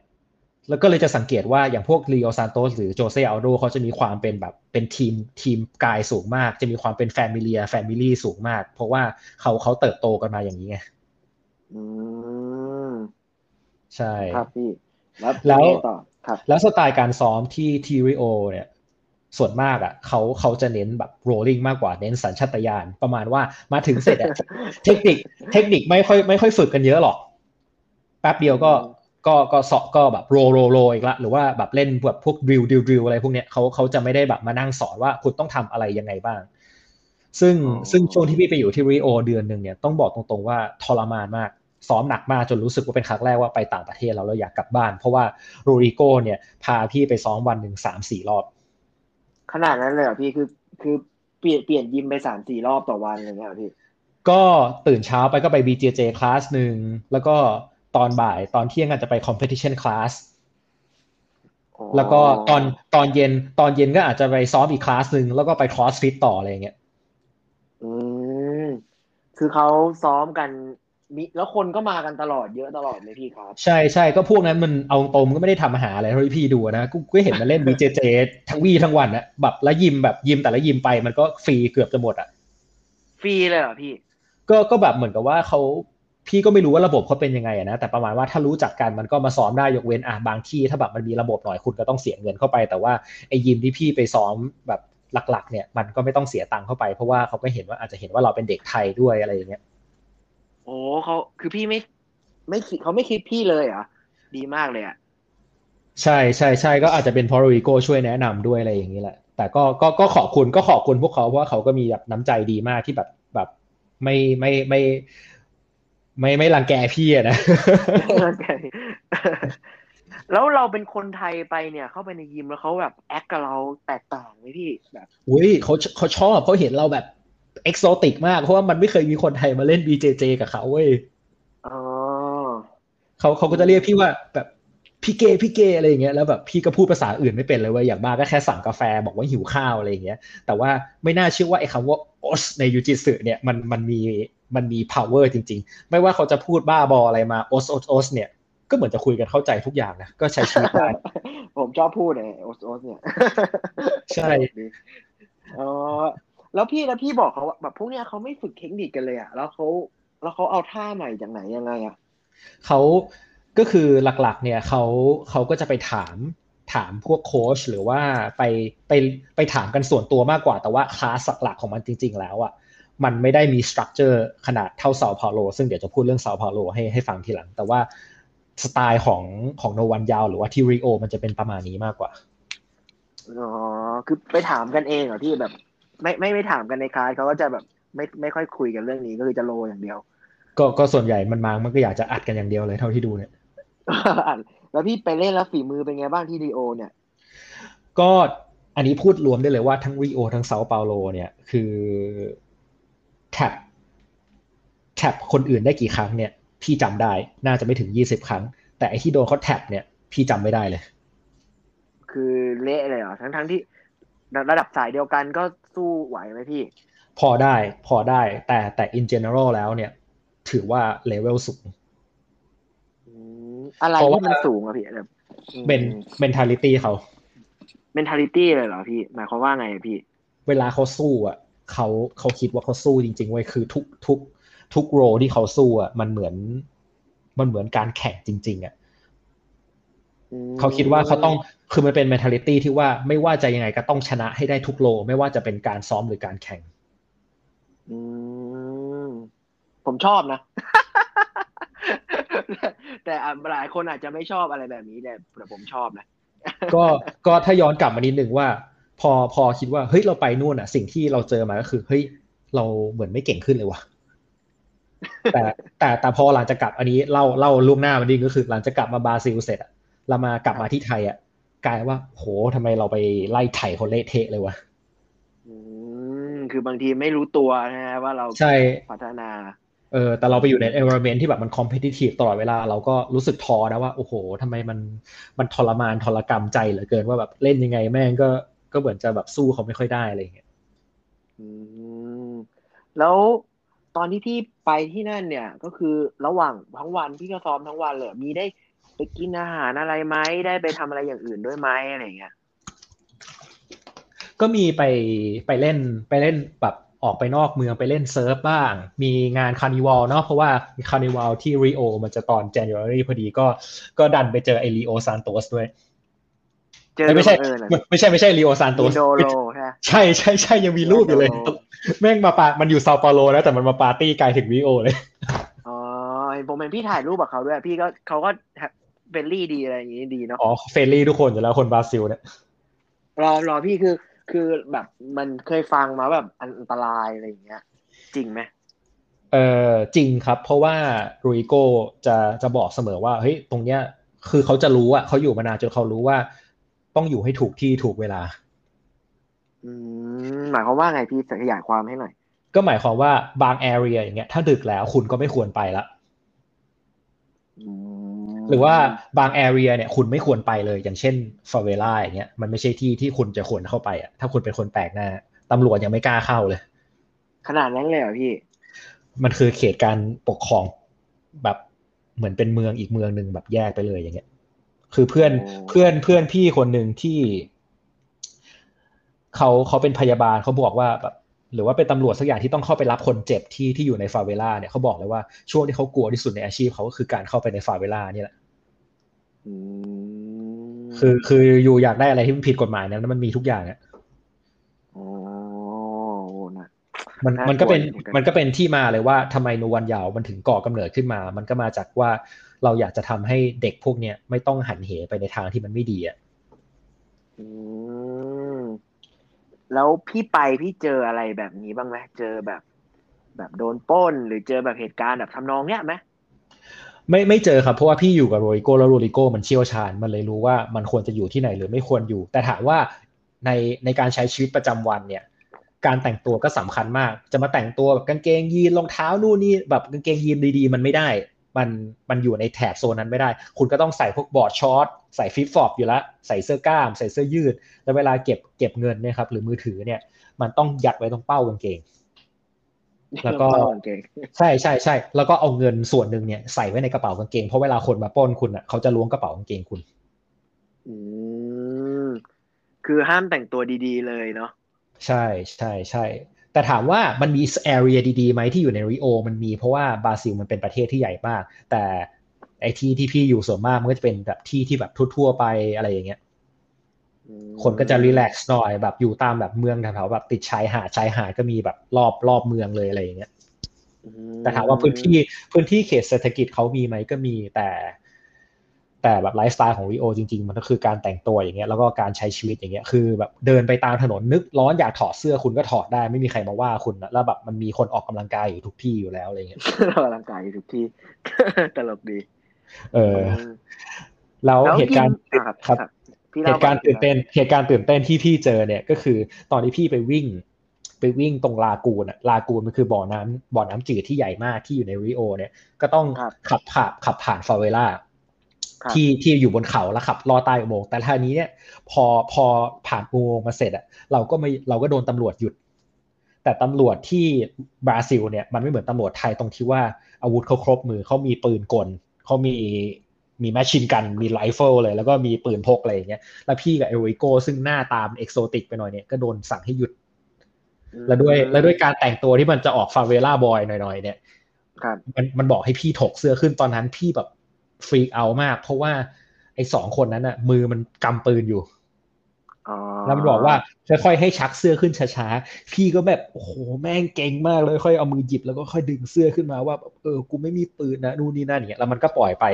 แล้วก็เลยจะสังเกตว่าอย่างพวกลีโอซานโตสหรือโจเซอัลโดเขาจะมีความเป็นแบบเป็นทีมทีมกายสูงมาก จะมีความเป็น família family สูงมาก เพราะว่าเขาเขาเติบโตกันมาอย่างนี้ไงอืมใช่ครับพี่แล้วแล้วยังไงต่อครับแล้วสไตล์การซ้อมที่ทีริโอเนี่ยส่วนมากอะเขาเขาจะเน้นแบบ rolling มากกว่าเน้นสัญชาตญาณประมาณว่ามาถึงเสร็จอะเทคนิคเทคนิคไม่ค่อยไม่ค่อยฝึกกันเยอะหรอก แป๊บเดียวก็ก็ก็สอบก็แบบโรโรโรอีกละหรือว่าแบบเล่นแบบพวกดิวดิวดิวอะไรพวกเนี้ยเขาเขาจะไม่ได้แบบมานั่งสอนว่าคุณต้องทำอะไรยังไงบ้าง ซึ่งอ๋อซึ่งช่วงที่พี่ไปอยู่ที่ริโอเดือนหนึ่งเนี่ยต้องบอกตรงๆว่าทรมานมากซ้อมหนักมากจนรู้สึกว่าเป็นครั้งแรกว่าไปต่างประเทศแล้วเราอยากกลับบ้าน เพราะว่าโรริโกเนี่ยพาพี่ไปซ้อมวันหนึ่งสามสี่รอบ ขนาดนั้นเลยเหรอพี่คือคือเปลี่ยนเปลี่ยนยิมไปสามสี่รอบต่อวันอะไรเงี้ยเหรอพี่ก็ตื่นเช้าไปก็ไป BJJ คลาสหนึ่งแล้วก็ ตอนบ่าย ตอนเที่ยงอาจจะไป competition class อ๋อแล้วก็ตอนตอนเย็นตอนเย็นก็อาจจะไปซ้อมอีกคลาสหนึ่งแล้วก็ไป crossfit ต่ออะไรอย่างเงี้ยอืมคือเขาซ้อมกันมีแล้วคนก็มากันตลอดเยอะตลอดเลยพี่ครับ ใช่ใช่ก็พวกนั้นมันเอาตรงๆก็ไม่ได้ทำอาหารอะไรเท่าที่พี่ดูนะกูก็เห็นมันเล่น BJJ ทั้งวี่ทั้งวันนะแบบแล้วยิมแบบยิมแต่ละยิมไปมันก็ฟรีเกือบจะหมดอะฟรีเลยเหรอพี่ ก็ก็แบบเหมือนกับว่าเขา พี่ก็ไม่รู้ว่าระบบเขาเป็นยังไงอะนะแต่ประมาณว่าถ้ารู้จักกันมันก็มาซ้อมได้ยกเว้นอะบางที่ถ้าแบบมันมีระบบหน่อยคุณก็ต้องเสียเงินเข้าไป แต่ว่าไอ้ยิมที่พี่ไปซ้อมแบบหลัก ๆ เนี่ย มันก็ไม่ต้องเสียตังค์เข้าไปเพราะว่าเขาก็เห็นว่าอาจจะเห็นว่าเราเป็นเด็กไทยด้วยอะไรอย่างเงี้ยโอ้เขาคือพี่ไม่ ไม่คิดเขาไม่คิดพี่เลยเหรอดีมากเลยอะใช่ใช่ใช่ก็อาจจะเป็นเพราะโรดริโกช่วยแนะนำด้วยอะไรอย่างนี้แหละ แต่ก็ก็ก็ขอบคุณก็ขอบคุณพวกเขาเพราะว่าเขาก็มีแบบน้ำใจดีมากที่แบบแบบไม่ไม่ไม่ ไม่ไม่รังแกพี่อะนะแล้วเราเป็นคนไทยไปเนี่ย เข้าไปในยิมแล้วเขาแบบ act กับเราแตกต่างไหมพี่แบบอุ้ยเขาเขาชอบเขาเห็นเราแบบ exotic มากเพราะว่ามันไม่เคยมีคนไทยมาเล่น BJJ กับเขาเว้ยอ๋อเขาเขาก็จะเรียกพี่ว่าแบบ พี่เกพี่เกอะไรอย่างเงี้ยแล้วแบบพี่ก็พูดภาษาอื่นไม่เป็นเลยเว้ยอย่างมากก็แค่สั่งกาแฟบอกว่าหิวข้าวอะไรอย่างเงี้ยแต่ว่าไม่น่าเชื่อว่าไอ้คำว่า os ในยูจิสึเนี่ยมันมันมีมันมี power จริง ๆ ไม่ว่าเขาจะพูดบ้าบออะไรมา os os os เนี่ยก็เหมือนจะคุยกันเข้าใจทุกอย่างนะก็ใช้ชีวิตได้ผมชอบพูดเลยโอสโอสเนี่ยใช่อ๋อแล้วพี่แล้วพี่บอกเขาว่าแบบพวกเนี้ยเขาไม่ฝึกเทคนิคกันเลยอะแล้วเขาแล้วเขาเอาท่าใหม่จากไหนยังไงอะเขา ก็คือหลักๆเนี่ยเขาเขาก็จะไปถามถามพวกโค้ชหรือว่าไปไปไปถามกันส่วนตัวมากกว่า แต่ว่าคลาสหลักของมันจริง ๆ แล้วอะมันไม่ได้มี structure ขนาดเท่าเซาเปาโลซึ่งเดี๋ยวจะพูดเรื่องเซาเปาโลให้ให้ฟังทีหลัง แต่ว่าสไตล์ของของโนวันยาว หรือว่าที่ริโอมันจะเป็นประมาณนี้มากกว่าอ๋อคือไปถามกันเองเหรอพี่แบบ ไม่ไม่ไม่ถามกันในคลาสเขาก็จะแบบไม่ไม่ค่อยคุยกันเรื่องนี้ก็คือจะโลอย่างเดียว ก็ก็ส่วนใหญ่มันมามันก็อยากจะอัดกันอย่างเดียวเลยเท่าที่ดูเนี่ย แล้วพี่ไปเล่นแล้วฝีมือเป็นไงบ้างที่ดีโอ เนี่ย ก็อันนี้พูดรวมได้เลยว่าทั้งริโอทั้งเซาเปาโลเนี่ย คือแท็บแท็บคนอื่นได้กี่ครั้งเนี่ย พี่จำได้น่าจะไม่ถึงยี่สิบครั้ง แต่ไอที่โดนเขาแท็บเนี่ย พี่จำไม่ได้เลย คือเละเลยเหรอทั้งทั้งที่ระดับสายเดียวกันก็สู้ไหวไหมพี่ พอได้พอได้แต่แต่ in general แล้วเนี่ย ถือว่าเลเวลสูงอืม อะไรเพราะว่าที่มันสูงอะพี่แบบเป็น mentality เขา mentality เลยเหรอพี่ หมายความว่าไงอะพี่ เวลาเขาสู้อะเขาเขาคิดว่าเขาสู้จริงๆเว้ยคือทุกทุกทุก roll ที่เขาสู้อะมันเหมือน มันเหมือนการแข่งจริง ๆอะอืมเขาคิดว่าเขาต้องคือมันเป็น mentality ที่ว่าไม่ว่าจะยังไงก็ต้องชนะให้ได้ทุกโล ไม่ว่าจะเป็นการซ้อมหรือการแข่งอืมผมชอบนะ แต่อะหลายคนอาจจะไม่ชอบอะไรแบบนี้แต่แต่ผมชอบนะ ก็ก็ถ้าย้อนกลับมานิดนึงว่า พอพอคิดว่าเฮ้ยเราไปนู่นอะ สิ่งที่เราเจอมาก็คือเฮ้ยเราเหมือนไม่เก่งขึ้นเลยว่ะแต่แต่แต่พอหลังจากกลับอันนี้เล่าเล่าล่วงหน้ามันดีก็คือ หลังจากกลับมาบราซิลเสร็จอะเรามากลับมาที่ไทยอะกลายว่า โหทำไมเราไปไล่ไถคนเละเทะเลยวะอืมคือบางทีไม่รู้ตัวนะฮะว่าเราใช่พัฒนา เออแต่เราไปอยู่ใน environment ที่แบบมัน competitive ตลอดเวลาเราก็รู้สึกท้อนะว่าโอ้โหทำไมมันมันทรมานทรกรรมใจเหลือเกินว่าแบบเล่นยังไงแม่งก็ก็เหมือนจะแบบสู้เขาไม่ค่อยได้อะไรอย่างเงี้ยอืมแล้วตอนที่พี่ไปที่นั่นเนี่ย ก็คือระหว่างทั้งวันพี่ก็ซ้อมทั้งวันเลยมีได้ไปกินอาหารอะไรไหมได้ไปทำอะไรอย่างอื่นด้วยไหมอะไรอย่างเงี้ยก็มีไปไปเล่นไปเล่นแบบ ออกไปนอกเมืองไปเล่น surf บ้าง มีงาน carnival เนาะเพราะว่า carnival ที่ริโอมันจะตอน January พอดีก็ก็ดันไปเจอไอรีโอซานโตสด้วยเจอไม่ใช่เออเหรอไม่ใช่ไม่ใช่รีโอซานโตมีสโดโลใช่ไหมใช่ใช่ใช่ยังมีรูปอยู่เลยโดโลแม่งมาปามันอยู่เซาเปาโลนะแต่มันมาปาร์ตี้ไกลถึงริโอเลยอ๋อเห็นผมเห็นพี่ถ่ายรูปกับเขาด้วย พี่ก็เขาก็เฟรนลี่ดีอะไรอย่างงี้ดีเนาะอ๋อเฟรนลี่ทุกคนอยู่แล้วคนบราซิลเนี่ยรอรอพี่คือ คือแบบมันเคยฟังมาแบบอันตรายอะไรอย่างเงี้ย จริงไหมเออจริงครับ เพราะว่ารูอิโกจะจะบอกเสมอว่าเฮ้ยตรงเนี้ย คือเขาจะรู้อะเขาอยู่มานานจนเขารู้ว่า ต้องอยู่ให้ถูกที่ถูกเวลา อืมหมายความว่าไงพี่ขยายความให้หน่อยก็หมายความว่าบางแอเรียอย่างเงี้ยถ้าดึกแล้วคุณก็ไม่ควรไปละอืม หรือว่าบางแอเรียเนี่ยคุณไม่ควรไปเลย อย่างเช่นฟาเวล่าอย่างเงี้ยมันไม่ใช่ที่ที่คุณจะควรเข้าไปอะถ้าคุณเป็นคนแปลกหน้าตำรวจยังไม่กล้าเข้าเลย ขนาดนั้นเลยเหรอพี่ มันคือเขตการปกครองแบบเหมือนเป็นเมืองอีกเมืองหนึ่งแบบแยกไปเลยอย่างเงี้ย คือเพื่อนโอ้เพื่อนเพื่อนพี่คนหนึ่งที่เขาเขาเป็นพยาบาลเขาบอกว่าแบบหรือว่าเป็นตำรวจสักอย่างที่ต้องเข้าไปรับคนเจ็บที่ที่อยู่ในฟาเวล่าเนี่ยเขาบอกเลยว่าช่วงที่เขากลัวที่สุดในอาชีพเขาก็คือการเข้าไปในฟาเวล่านี่แหละอืม คือคืออยู่อยากได้อะไรที่มันผิดกฎหมายเนยแล้วมันมีทุกอย่างอะโอ้โหนะมันน่ากลัวมันก็เป็นเหมือนกันมันก็เป็นที่มาเลยว่าทำไมนูวันยาวมันถึงก่อกำเนิดขึ้นมา มันก็มาจากว่าเราอยากจะทำให้เด็กพวกเนี้ยไม่ต้องหันเหไปในทางที่มันไม่ดีอะอืมแล้วพี่ไปพี่เจออะไรแบบนี้บ้างไหมเจอแบบ แบบโดนปล้น หรือเจอแบบเหตุการณ์แบบทำนองเนี้ยไหม ไม่ไม่เจอครับเพราะว่าพี่อยู่กับ Rodrigo แล้ว Rodrigo มันเชี่ยวชาญมันเลยรู้ว่ามันควรจะอยู่ที่ไหนหรือไม่ควรอยู่ แต่ถามว่าในในการใช้ชีวิตประจำวันเนี่ย การแต่งตัวก็สำคัญมาก จะมาแต่งตัวแบบกางเกงยีนรองเท้านู่นนี่แบบกางเกงยีนดีๆ มันไม่ได้ มันมันอยู่ในแถบโซนนั้นไม่ได้ คุณก็ต้องใส่พวก board shorts ใส่ flip flop อยู่แล้วใส่เสื้อกล้าม ใส่เสื้อยืด แล้วเวลาเก็บเก็บเงินเนี่ยครับหรือมือถือเนี่ยมันต้องยัดไว้ตรงเป้ากางเกง แล้วก็ใช่ใช่ใช่แล้วก็เอาเงินส่วนหนึ่งเนี่ยใส่ไว้ในกระเป๋ากางเกงเพราะเวลาคนมาป้นคุณอะเขาจะล้วงกระเป๋ากางเกงคุณ อืมคือห้ามแต่งตัวดีๆ เลยเนาะใช่ใช่ใช่แต่ถามว่ามันมีแอเรียดีๆไหมที่อยู่ในริโอ มันมีเพราะว่าบราซิลมันเป็นประเทศที่ใหญ่มาก แต่ไอที่ที่พี่อยู่ส่วนมากมันก็จะเป็นแบบที่ที่แบบทั่วๆไปอะไรอย่างเงี้ย คนก็จะรีแลกซ์หน่อยแบบอยู่ตามแบบเมืองแถวๆแบบติดชายหาดชายหาดก็มีแบบรอบรอบเมืองเลยอะไรอย่างเงี้ยแต่ถามว่าพื้นที่พื้นที่เขตเศรษฐกิจเขามีไหมก็มีแต่ แต่แบบไลฟ์สไตล์ของวิโอจริง ๆ มันก็คือการแต่งตัวอย่างเงี้ยแล้วก็การใช้ชีวิตอย่างเงี้ยคือแบบเดินไปตามถนนนึกร้อนอยากถอดเสื้อคุณก็ถอดได้ไม่มีใครมาว่าคุณแล้วแบบมันมีคนออกกำลังกายอยู่ทุกที่อยู่แล้วอะไรเงี้ยออกกำลังกายอยู่ทุกที่ตลกดี เออ แล้วเหตุการณ์ครับ เหตุการณ์ตื่นเต้นเหตุการณ์ตื่นเต้นที่พี่เจอเนี่ยก็คือตอนที่พี่ไปวิ่ง ไปวิ่งตรง lagoon อะ lagoon มันคือบ่อน้ำบ่อน้ำจืดที่ใหญ่มากที่อยู่ในริโอ เนี่ยก็ต้องขับผ่านขับผ่าน favela ที่ที่อยู่บนเขาแล้วขับลอดใต้อุโมงค์แต่ทีนี้เนี่ย พอพอผ่านอุโมงค์มาเสร็จอะเราก็ไม่เราก็โดนตำรวจหยุด แต่ตำรวจที่บราซิลเนี่ยมันไม่เหมือนตำรวจไทยตรงที่ว่าอาวุธเขาครบมือเขามีปืนกลเขามี มี machine gun มี rifle เลยแล้วก็มีปืนพกอะไรอย่างเงี้ยแล้วพี่กับเอริโกซึ่งหน้าตามเอกโซติกไปหน่อยเนี่ยก็โดนสั่งให้หยุด แล้วด้วยแล้วด้วยการแต่งตัวที่มันจะออกฟาเวล่าบอยหน่อยๆเนี่ยมันมันบอกให้พี่ถกเสื้อขึ้นตอนนั้นพี่แบบฟรีเอามาก เพราะว่าไอ้สองคนนั้นอะมือมันกำปืนอยู่แล้วมันบอกว่าค่อยๆให้ชักเสื้อขึ้นช้าๆ พี่ก็แบบโอ้โหแม่งเก่งมากเลยค่อยเอามือหยิบแล้วก็ค่อยดึงเสื้อขึ้นมาว่าเออกูไม่มีปืนนะนู่นนี่นั่นอย่างเงี้ยแล้วมันก็ปล่อยไป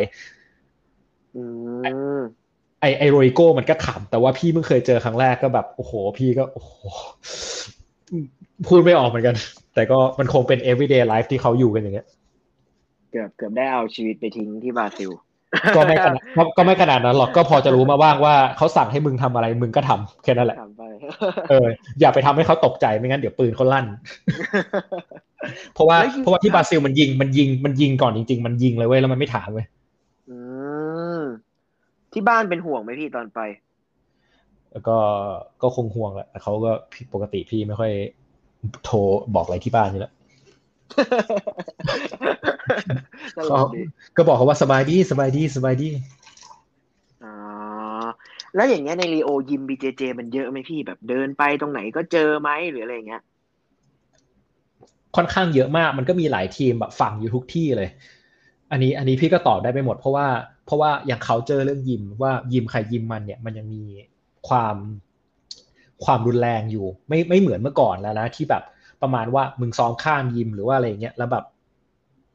ไอไอโรยโก้มันก็ขำแต่ว่าพี่เพิ่งเคยเจอครั้งแรกก็แบบโอ้โห พี่ก็โอ้โหพูดไม่ออกเหมือนกัน แต่ก็มันคงเป็น everyday life ที่เขาอยู่กันอย่างเงี้ย เกือบเกือบได้เอาชีวิตไปทิ้งที่บราซิล ก็ไม่ขนาดก็ไม่ขนาดนั้นหรอกก็พอจะรู้มาบ้างว่าเขาสั่งให้มึงทำอะไรมึงก็ทำแค่นั้นแหละเออ อย่าไปทำให้เขาตกใจไม่งั้นเดี๋ยวปืนเขาลั่น เพราะว่าเพราะว่าที่บราซิลมันยิงมันยิงมันยิงก่อนจริง ๆ มันยิงเลยเว้ยแล้วมันไม่ถามเว้ย ที่บ้านเป็นห่วงไหมพี่ตอนไป แล้วก็ก็คงห่วงแหละแต่เขาก็ปกติพี่ไม่ค่อยโทรบอกอะไรที่บ้านอยู่แล้วก็บอกเขาว่าสบายดีสบายดีสบายดีอ๋อแล้วอย่างเงี้ยในรีโอยิมบีเจเจมันเยอะไหมพี่แบบเดินไปตรงไหนก็เจอไหมหรืออะไรเงี้ย ค่อนข้างเยอะมากมันก็มีหลายทีมแบบฝั่งอยู่ทุกที่เลย อันนี้ อันนี้พี่ก็ตอบได้ไปหมดเพราะว่า เพราะว่าอย่างเขาเจอเรื่องยิมว่ายิมใครยิมมันเนี่ยมันยังมีความความรุนแรงอยู่ ไม่ไม่เหมือนเมื่อก่อนแล้วนะที่แบบประมาณว่ามึงซ้อมข้ามยิมหรือว่าอะไรเงี้ยแล้วแบบ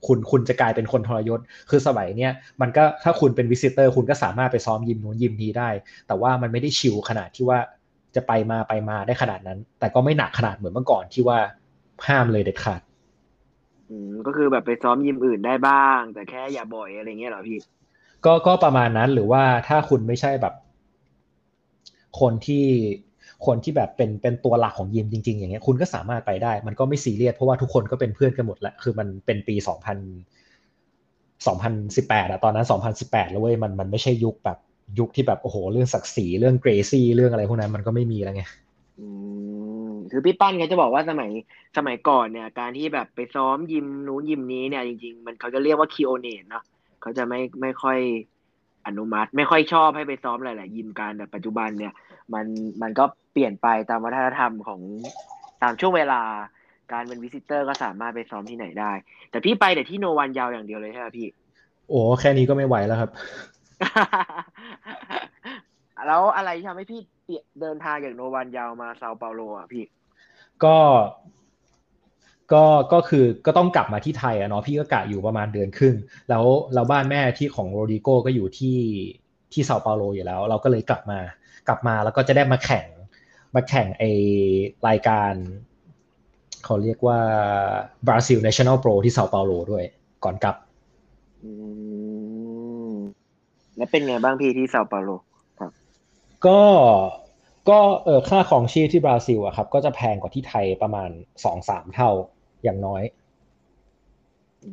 คุณคุณจะกลายเป็นคนทรยศ คือสมัยเนี้ยมันก็ถ้าคุณเป็นวิสิเตอร์คุณก็สามารถไปซ้อมยิมนู้นยิมนี้ได้ แต่ว่ามันไม่ได้ชิลขนาดที่ว่าจะไปมาไปมาได้ขนาดนั้น แต่ก็ไม่หนักขนาดเหมือนเมื่อก่อนที่ว่าห้ามเลยเด็ดขาดก็คือแบบไปซ้อมยิมอื่นได้บ้าง แต่แค่อย่าบ่อยอะไรเงี้ยหรอพี่ ก็ก็ประมาณนั้นหรือว่าถ้าคุณไม่ใช่แบบ คนที่คนที่แบบเป็นเป็นตัวหลักของยิมจริง ๆ อย่างเงี้ยคุณก็สามารถไปได้ มันก็ไม่ซีเรียสเพราะว่าทุกคนก็เป็นเพื่อนกันหมดแหละคือมันเป็นปีสองพันสองพันสิบแปดอะตอนนั้นสองพันสิบแปดแล้วเว้ยมันมันไม่ใช่ยุคแบบยุคที่แบบโอ้โห เรื่องศักดิ์ศรีเรื่องเกรซี่เรื่องอะไรพวกนั้นมันก็ไม่มีแล้วไงอืมคือพี่ปั้นเขาจะบอกว่าสมัยสมัยก่อนเนี่ย การที่แบบไปซ้อมยิมนู้นยิมนี้เนี่ยจริงๆ มันเขาจะเรียกว่าคิโอเนตเนาะ เขาจะไม่ไม่ค่อยอนุมัติ ไม่ค่อยชอบให้ไปซ้อมหลาย ๆ ยิมการแต่ปัจจุบันเนี่ยมันมันก็เปลี่ยนไปตามวัฒนธรรมของตามช่วงเวลาการเป็นวิสิเตอร์ก็สามารถไปซ้อมที่ไหนได้ แต่พี่ไปแต่ที่โนวันยาวอย่างเดียวเลยใช่ไหมพี่ โอ้แค่นี้ก็ไม่ไหวแล้วครับ แล้วอะไรทำให้พี่เดินทางจากโนวันยาวมาเซาเปาโลอะพี่ ก็ ก็ก็คือก็ต้องกลับมาที่ไทยอะเนาะพี่ก็กะอยู่ประมาณเดือนครึ่ง แล้วเราบ้านแม่ที่ของโรดิโกก็อยู่ที่ที่เซาเปาโลอยู่แล้ว เราก็เลยกลับมากลับมาแล้วก็จะได้มาแข่งมาแข่งไอรายการเขาเรียกว่าบราซิล National Pro ที่เซาเปาโลด้วยก่อนกลับอืมแล้วเป็นไงบ้างพี่ที่เซาเปาโลครับ ก็ก็เออค่าของชีพที่บราซิลอะครับ ก็จะแพงกว่าที่ไทยประมาณสองสามเท่า อย่างน้อยอื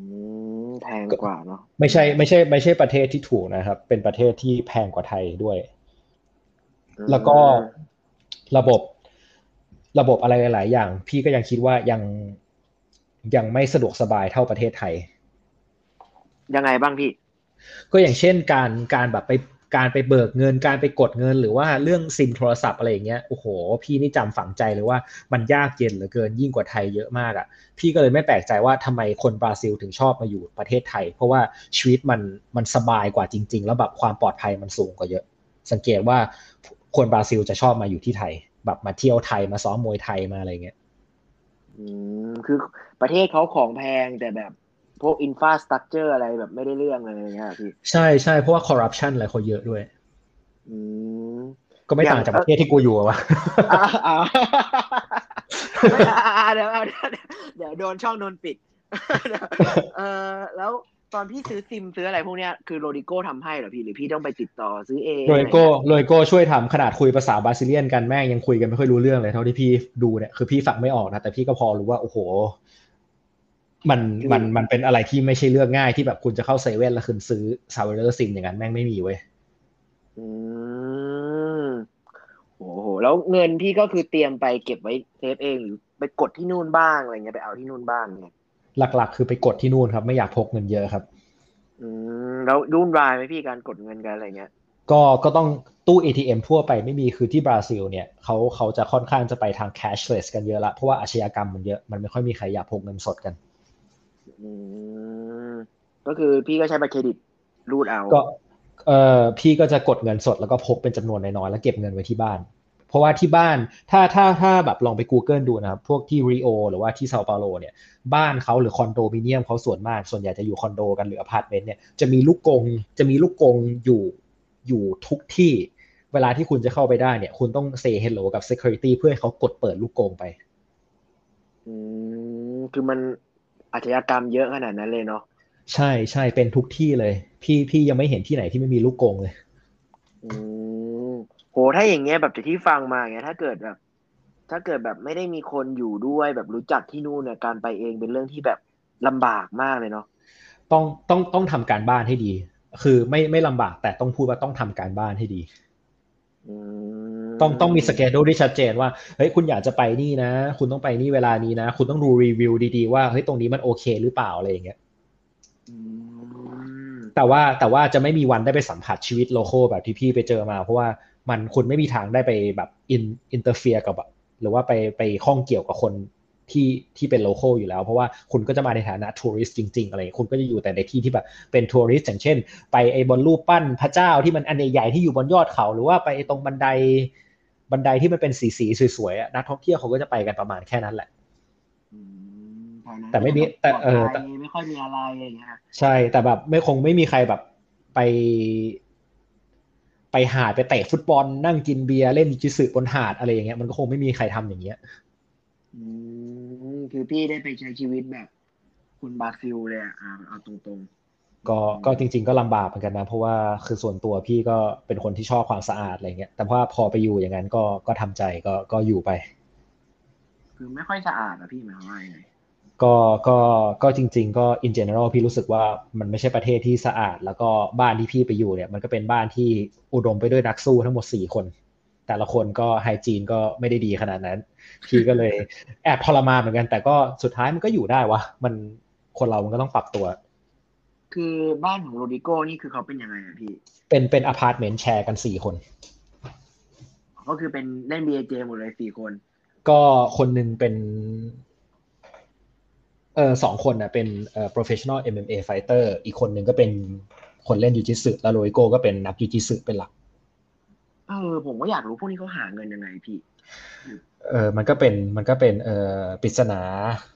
มแพงกว่าเนาะไม่ใช่ไม่ใช่ ไม่ใช่ประเทศที่ถูกนะครับ เป็นประเทศที่แพงกว่าไทยด้วยอืมแล้วก็ระบบ ระบบอะไรหลาย ๆ อย่าง พี่ก็ยังคิดว่ายังยังไม่สะดวกสบายเท่าประเทศไทย ยังไงบ้างพี่ ก็อย่างเช่นการการแบบไป การไปเบิกเงินการไปกดเงิน หรือว่าเรื่องซิมโทรศัพท์อะไรอย่างเงี้ยโอ้โห พี่นี่จำฝังใจเลยว่ามันยากเย็นเหลือเกินยิ่งกว่าไทยเยอะมากอะ่ะ พี่ก็เลยไม่แปลกใจว่าทำไมคนบราซิลถึงชอบมาอยู่ประเทศไทย เพราะว่าชีวิตมันมันสบายกว่าจริง ๆ แล้วแบบความปลอดภัยมันสูงกว่าเยอะ สังเกตว่าคนบราซิลจะชอบมาอยู่ที่ไทย แบบมาเที่ยวไทยมาซ้อมมวยไทยมาอะไรเงี้ยอืมคือประเทศเขาของแพงแต่แบบ พวก infrastructure อะไรแบบไม่ได้เรื่องอะไรอย่างเงี้ยพี่ ใช่ใช่เพราะว่าคอร์รัปชันอะไรเขาเยอะด้วย อืมก็ไม่ต่างจากประเทศที่กูอยู่อะวะอ่าอ่าไม่อ่าเดี๋ยวเอาเดี๋ยวเดี๋ยวโดนช่องโดนปิดเออแล้วตอนพี่ซื้อซิมซื้ออะไรพวกเนี้ยคือ Rodrigo ทำให้เหรอพี่หรือพี่ต้องไปติดต่อซื้อเอง Rodrigo Rodrigo ช่วยทำขนาดคุยภาษา Brazilian กันแม่งยังคุยกันไม่ค่อยรู้เรื่องเลยเท่าที่พี่ดูเนี่ยคือพี่ฟังไม่ออกนะแต่พี่ก็พอรู้ว่าโอ้โห มันมันมันเป็นอะไรที่ไม่ใช่เรื่องง่ายที่แบบคุณจะเข้าเซเว่นแล้วคุณซื้อซาวเวอร์ซิมอย่างนั้นแม่งไม่มีเว้ยอืมโอ้โหแล้วเงินพี่ก็คือเตรียมไปเก็บไว้ safe เองหรือไปกดที่นู่นบ้างอะไรเงี้ยไปเอาที่นู่นบ้างเนี่ยหลัก ๆ คือไปกดที่นู่นครับ ไม่อยากพกเงินเยอะครับ อืมแล้วยุ่นวายไหมพี่การกดเงินกันอะไรเงี้ยก็ก็ต้องตู้ ATM ทั่วไปไม่มีคือที่บราซิลเนี่ยเขาเขาจะค่อนข้างจะไปทาง cashless กันเยอะละเพราะว่าอาชญากรรมมันเยอะมันไม่ค่อยมีใครอยากพกเงินสดกันอืม ก็คือพี่ก็ใช้บัตรเครดิตรูดเอาก็เออพี่ก็จะกดเงินสดแล้วก็พกเป็นจำนวนน้อยๆแล้วเก็บเงินไว้ที่บ้าน เพราะว่าที่บ้านถ้าถ้าถ้าแบบลองไป Google ดูนะครับ พวกที่ริโอหรือว่าที่เซาเปาโลเนี่ยบ้านเขาหรือคอนโดมิเนียมเขาส่วนมาก ส่วนใหญ่จะอยู่คอนโดกันหรืออพาร์ตเมนต์เนี่ยจะมีลูกกรงจะมีลูกกรงอยู่อยู่ทุกที่ เวลาที่คุณจะเข้าไปได้เนี่ย คุณต้อง say hello กับ security เพื่อให้เขากดเปิดลูกกรงไป อืมคือมัน อาชญากรรมเยอะขนาดนั้นเลยเนาะใช่ใช่เป็นทุกที่เลย พี่พี่ยังไม่เห็นที่ไหนที่ไม่มีลูกกรงเลยอืมโหถ้าอย่างเงี้ยแบบจากที่ฟังมาอย่างเงี้ยถ้าเกิดแบบ ถ้าเกิดแบบไม่ได้มีคนอยู่ด้วยแบบรู้จักที่นู่นเนี่ยการไปเองเป็นเรื่องที่แบบลำบากมากเลยเนาะต้องต้องต้องทำการบ้านให้ดี คือไม่ไม่ลำบากแต่ต้องพูดว่าต้องทำการบ้านให้ดีอืม ต้องต้องมีสเกจดูที่ชัดเจนว่าเฮ้ยคุณอยากจะไปนี่นะ คุณต้องไปนี่เวลานี้นะ คุณต้องดูรีวิวดีๆว่าเฮ้ยตรงนี้มันโอเคหรือเปล่าอะไรอย่างเงี้ยอืมแต่ว่าแต่ว่าจะไม่มีวันได้ไปสัมผัสชีวิตโลโก้แบบที่พี่ไปเจอมา เพราะว่ามันคุณไม่มีทางได้ไปแบบ in interfere กับแบบหรือว่าไปไปข้องเกี่ยวกับคน ที่ที่เป็น local อยู่แล้ว เพราะว่าคุณก็จะมาในฐานะ tourist จริง ๆ อะไรคุณก็จะอยู่แต่ในที่ที่แบบเป็น tourist อย่างเช่น ไปไอ้บนรูปปั้นพระเจ้าที่มันอันใหญ่ๆที่อยู่บนยอดเขาหรือว่าไปตรงบันไดบันไดที่มันเป็นสีสีๆสวยๆอะนักท่องเที่ยวเขาก็จะไปกันประมาณแค่นั้นแหละอืมภายในแต่ไม่มีแต่เออปลอดภัยไม่ค่อยมีอะไรอย่างเงี้ยใช่แต่แบบไม่คงไม่มีใครแบบไป ไปหาดไปเตะฟุตบอลนั่งกินเบียร์เล่นจิสึบนหาดอะไรอย่างเงี้ยมันก็คงไม่มีใครทำอย่างเงี้ย อืม คือพี่ได้ไปใช้ชีวิตแบบ คุณบราซิลเลยอะอ่าเอาตรงก็ก็จริง ๆ ก็ลำบากเหมือนกันนะ เพราะว่าคือส่วนตัวพี่ก็เป็นคนที่ชอบความสะอาดอะไรเงี้ย แต่ว่าพอไปอยู่อย่างนั้นก็ก็ทำใจก็ก็อยู่ไปๆคือไม่ค่อยสะอาดอะพี่หมายความว่ายังไงก็ก็ก็จริง ๆ ก็ in general พี่รู้สึกว่ามันไม่ใช่ประเทศที่สะอาด แล้วก็บ้านที่พี่ไปอยู่เนี่ย มันก็เป็นบ้านที่อุดมไปด้วยนักสู้ทั้งหมดสี่คน แต่ละคนก็ hygiene ก็ไม่ได้ดีขนาดนั้น พี่ก็เลยแอบทรมานเหมือนกัน แต่ก็สุดท้ายมันก็อยู่ได้วะมันคนเรามันก็ต้องปรับตัว คือบ้านของ Rodrigo นี่คือเขาเป็นยังไงอะพี่ เป็นเป็นอพาร์ตเมนต์แชร์กันสี่คน ก็คือเป็นเล่น BJJ หมดเลยสี่คน ก็คนหนึ่งเป็นเออสองคนนะเป็นเอ่อ professional MMA fighter อีกคนหนึ่งก็เป็นคนเล่นยูจิสึแล้วโรยโก้ก็เป็นนักยูจิสึเป็นหลัก เออผมก็อยากรู้พวกนี้เขาหาเงินยังไงพี่ เออมันก็เป็นมันก็เป็นเอ่อปริศนา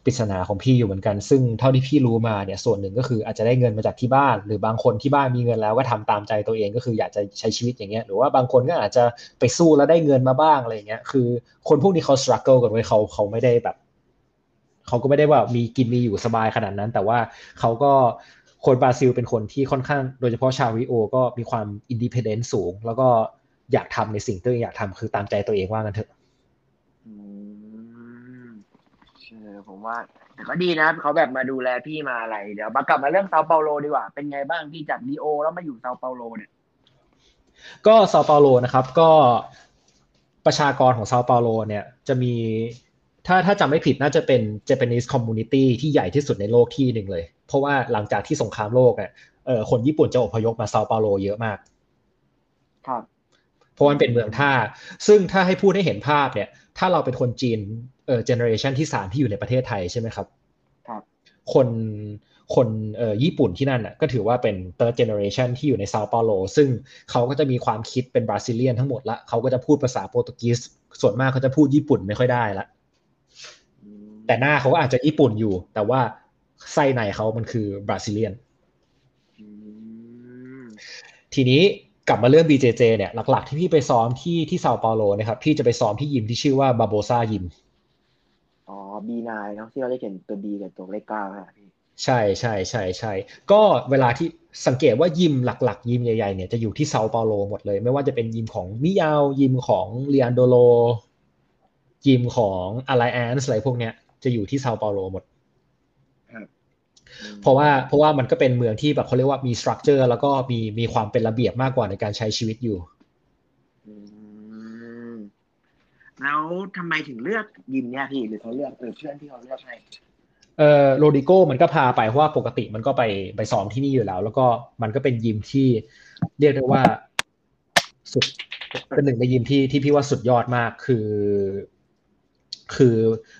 ปริศนาของพี่อยู่เหมือนกัน ซึ่งเท่าที่พี่รู้มาเนี่ยส่วนหนึ่งก็คืออาจจะได้เงินมาจากที่บ้าน หรือบางคนที่บ้านมีเงินแล้วก็ทำตามใจตัวเองก็คืออยากจะใช้ชีวิตอย่างเงี้ยหรือว่าบางคนก็อาจจะไปสู้แล้วได้เงินมาบ้างอะไรเงี้ยคือ คนพวกนี้เขา struggle กันเว้ยเขาเขาไม่ได้แบบเขาก็ไม่ได้ว่ามีกินมีอยู่สบายขนาดนั้น แต่ว่าเขาก็คนบราซิลเป็นคนที่ค่อนข้างโดยเฉพาะชาวริโอก็มีความ independence สูง แล้วก็ อยากทำในสิ่งที่อยากทำคือตามใจตัวเองว่ากันเถอะอืมเออผมว่าแต่ก็ดีนะเขาแบบมาดูแลพี่มาอะไรเดี๋ยวมากลับมาเรื่องเซาเปาโลดีกว่า เป็นไงบ้างพี่จากริโอ แล้วมาอยู่เซาเปาโลเนี่ย ก็เซาเปาโลนะครับ ก็ประชากรของเซาเปาโลเนี่ยจะมีถ้าถ้าจำไม่ผิดน่าจะเป็น Japanese community ที่ใหญ่ที่สุดในโลกที่หนึ่งเลย เพราะว่าหลังจากที่สงครามโลกอะเออคนญี่ปุ่นจะอพยพมาเซาเปาโลเยอะมาก ครับ เพราะมันเป็นเมืองท่า ซึ่งถ้าให้พูดให้เห็นภาพเนี่ย ถ้าเราเป็นคนจีนเอ่อ generation ที่สามที่อยู่ในประเทศไทยใช่ไหมครับครับ คนคนเอ่อญี่ปุ่นที่นั่นน่ะก็ถือว่าเป็น third generation ที่อยู่ในซาเปาโล ซึ่งเขาก็จะมีความคิดเป็นบราซิเลียนทั้งหมดละเขาก็จะพูดภาษาโปรตุเกสส่วนมากเขาจะพูดญี่ปุ่นไม่ค่อยได้ละอืมแต่หน้าเขาก็อาจจะญี่ปุ่นอยู่ แต่ว่าไส้ในเขามันคือบราซิเลียนอืมทีนี้ กลับมาเรื่อง BJJ เนี่ยหลักๆที่พี่ไปซ้อมที่ที่ซาเปาโลนะครับ พี่จะไปซ้อมที่ยิมที่ชื่อว่าบาโบซายิมอ๋อ B9 เนาะที่เราได้เห็นตัว B กับตัวเลขเก้าอะพี่ใช่ใช่ใช่ใช่ก็เวลาที่สังเกตว่ายิมหลักๆ ยิมใหญ่ๆเนี่ยจะอยู่ที่เซาเปาโลหมดเลย ไม่ว่าจะเป็นยิมของ Miyao ยิมของ Leandro Lo ยิมของ Alliance อะไรพวกเนี้ยจะอยู่ที่เซาเปาโลหมดอืม เพราะว่าเพราะว่ามันก็เป็นเมืองที่แบบเขาเรียกว่ามี structure แล้วก็มีมีความเป็นระเบียบมากกว่าในการใช้ชีวิตอยู่อืมแล้วทำไมถึงเลือกยิมเนี่ยพี่หรือเขาเลือกเออเพื่อนที่เขาเลือกให้เออโรดิโก้มันก็พาไปเพราะว่าปกติมันก็ไปไปซ้อมที่นี่อยู่แล้ว แล้วก็มันก็เป็นยิมที่เรียกได้ว่าสุดเป็นหนึ่งในยิมที่ที่พี่ว่าสุดยอดมากคือ คือ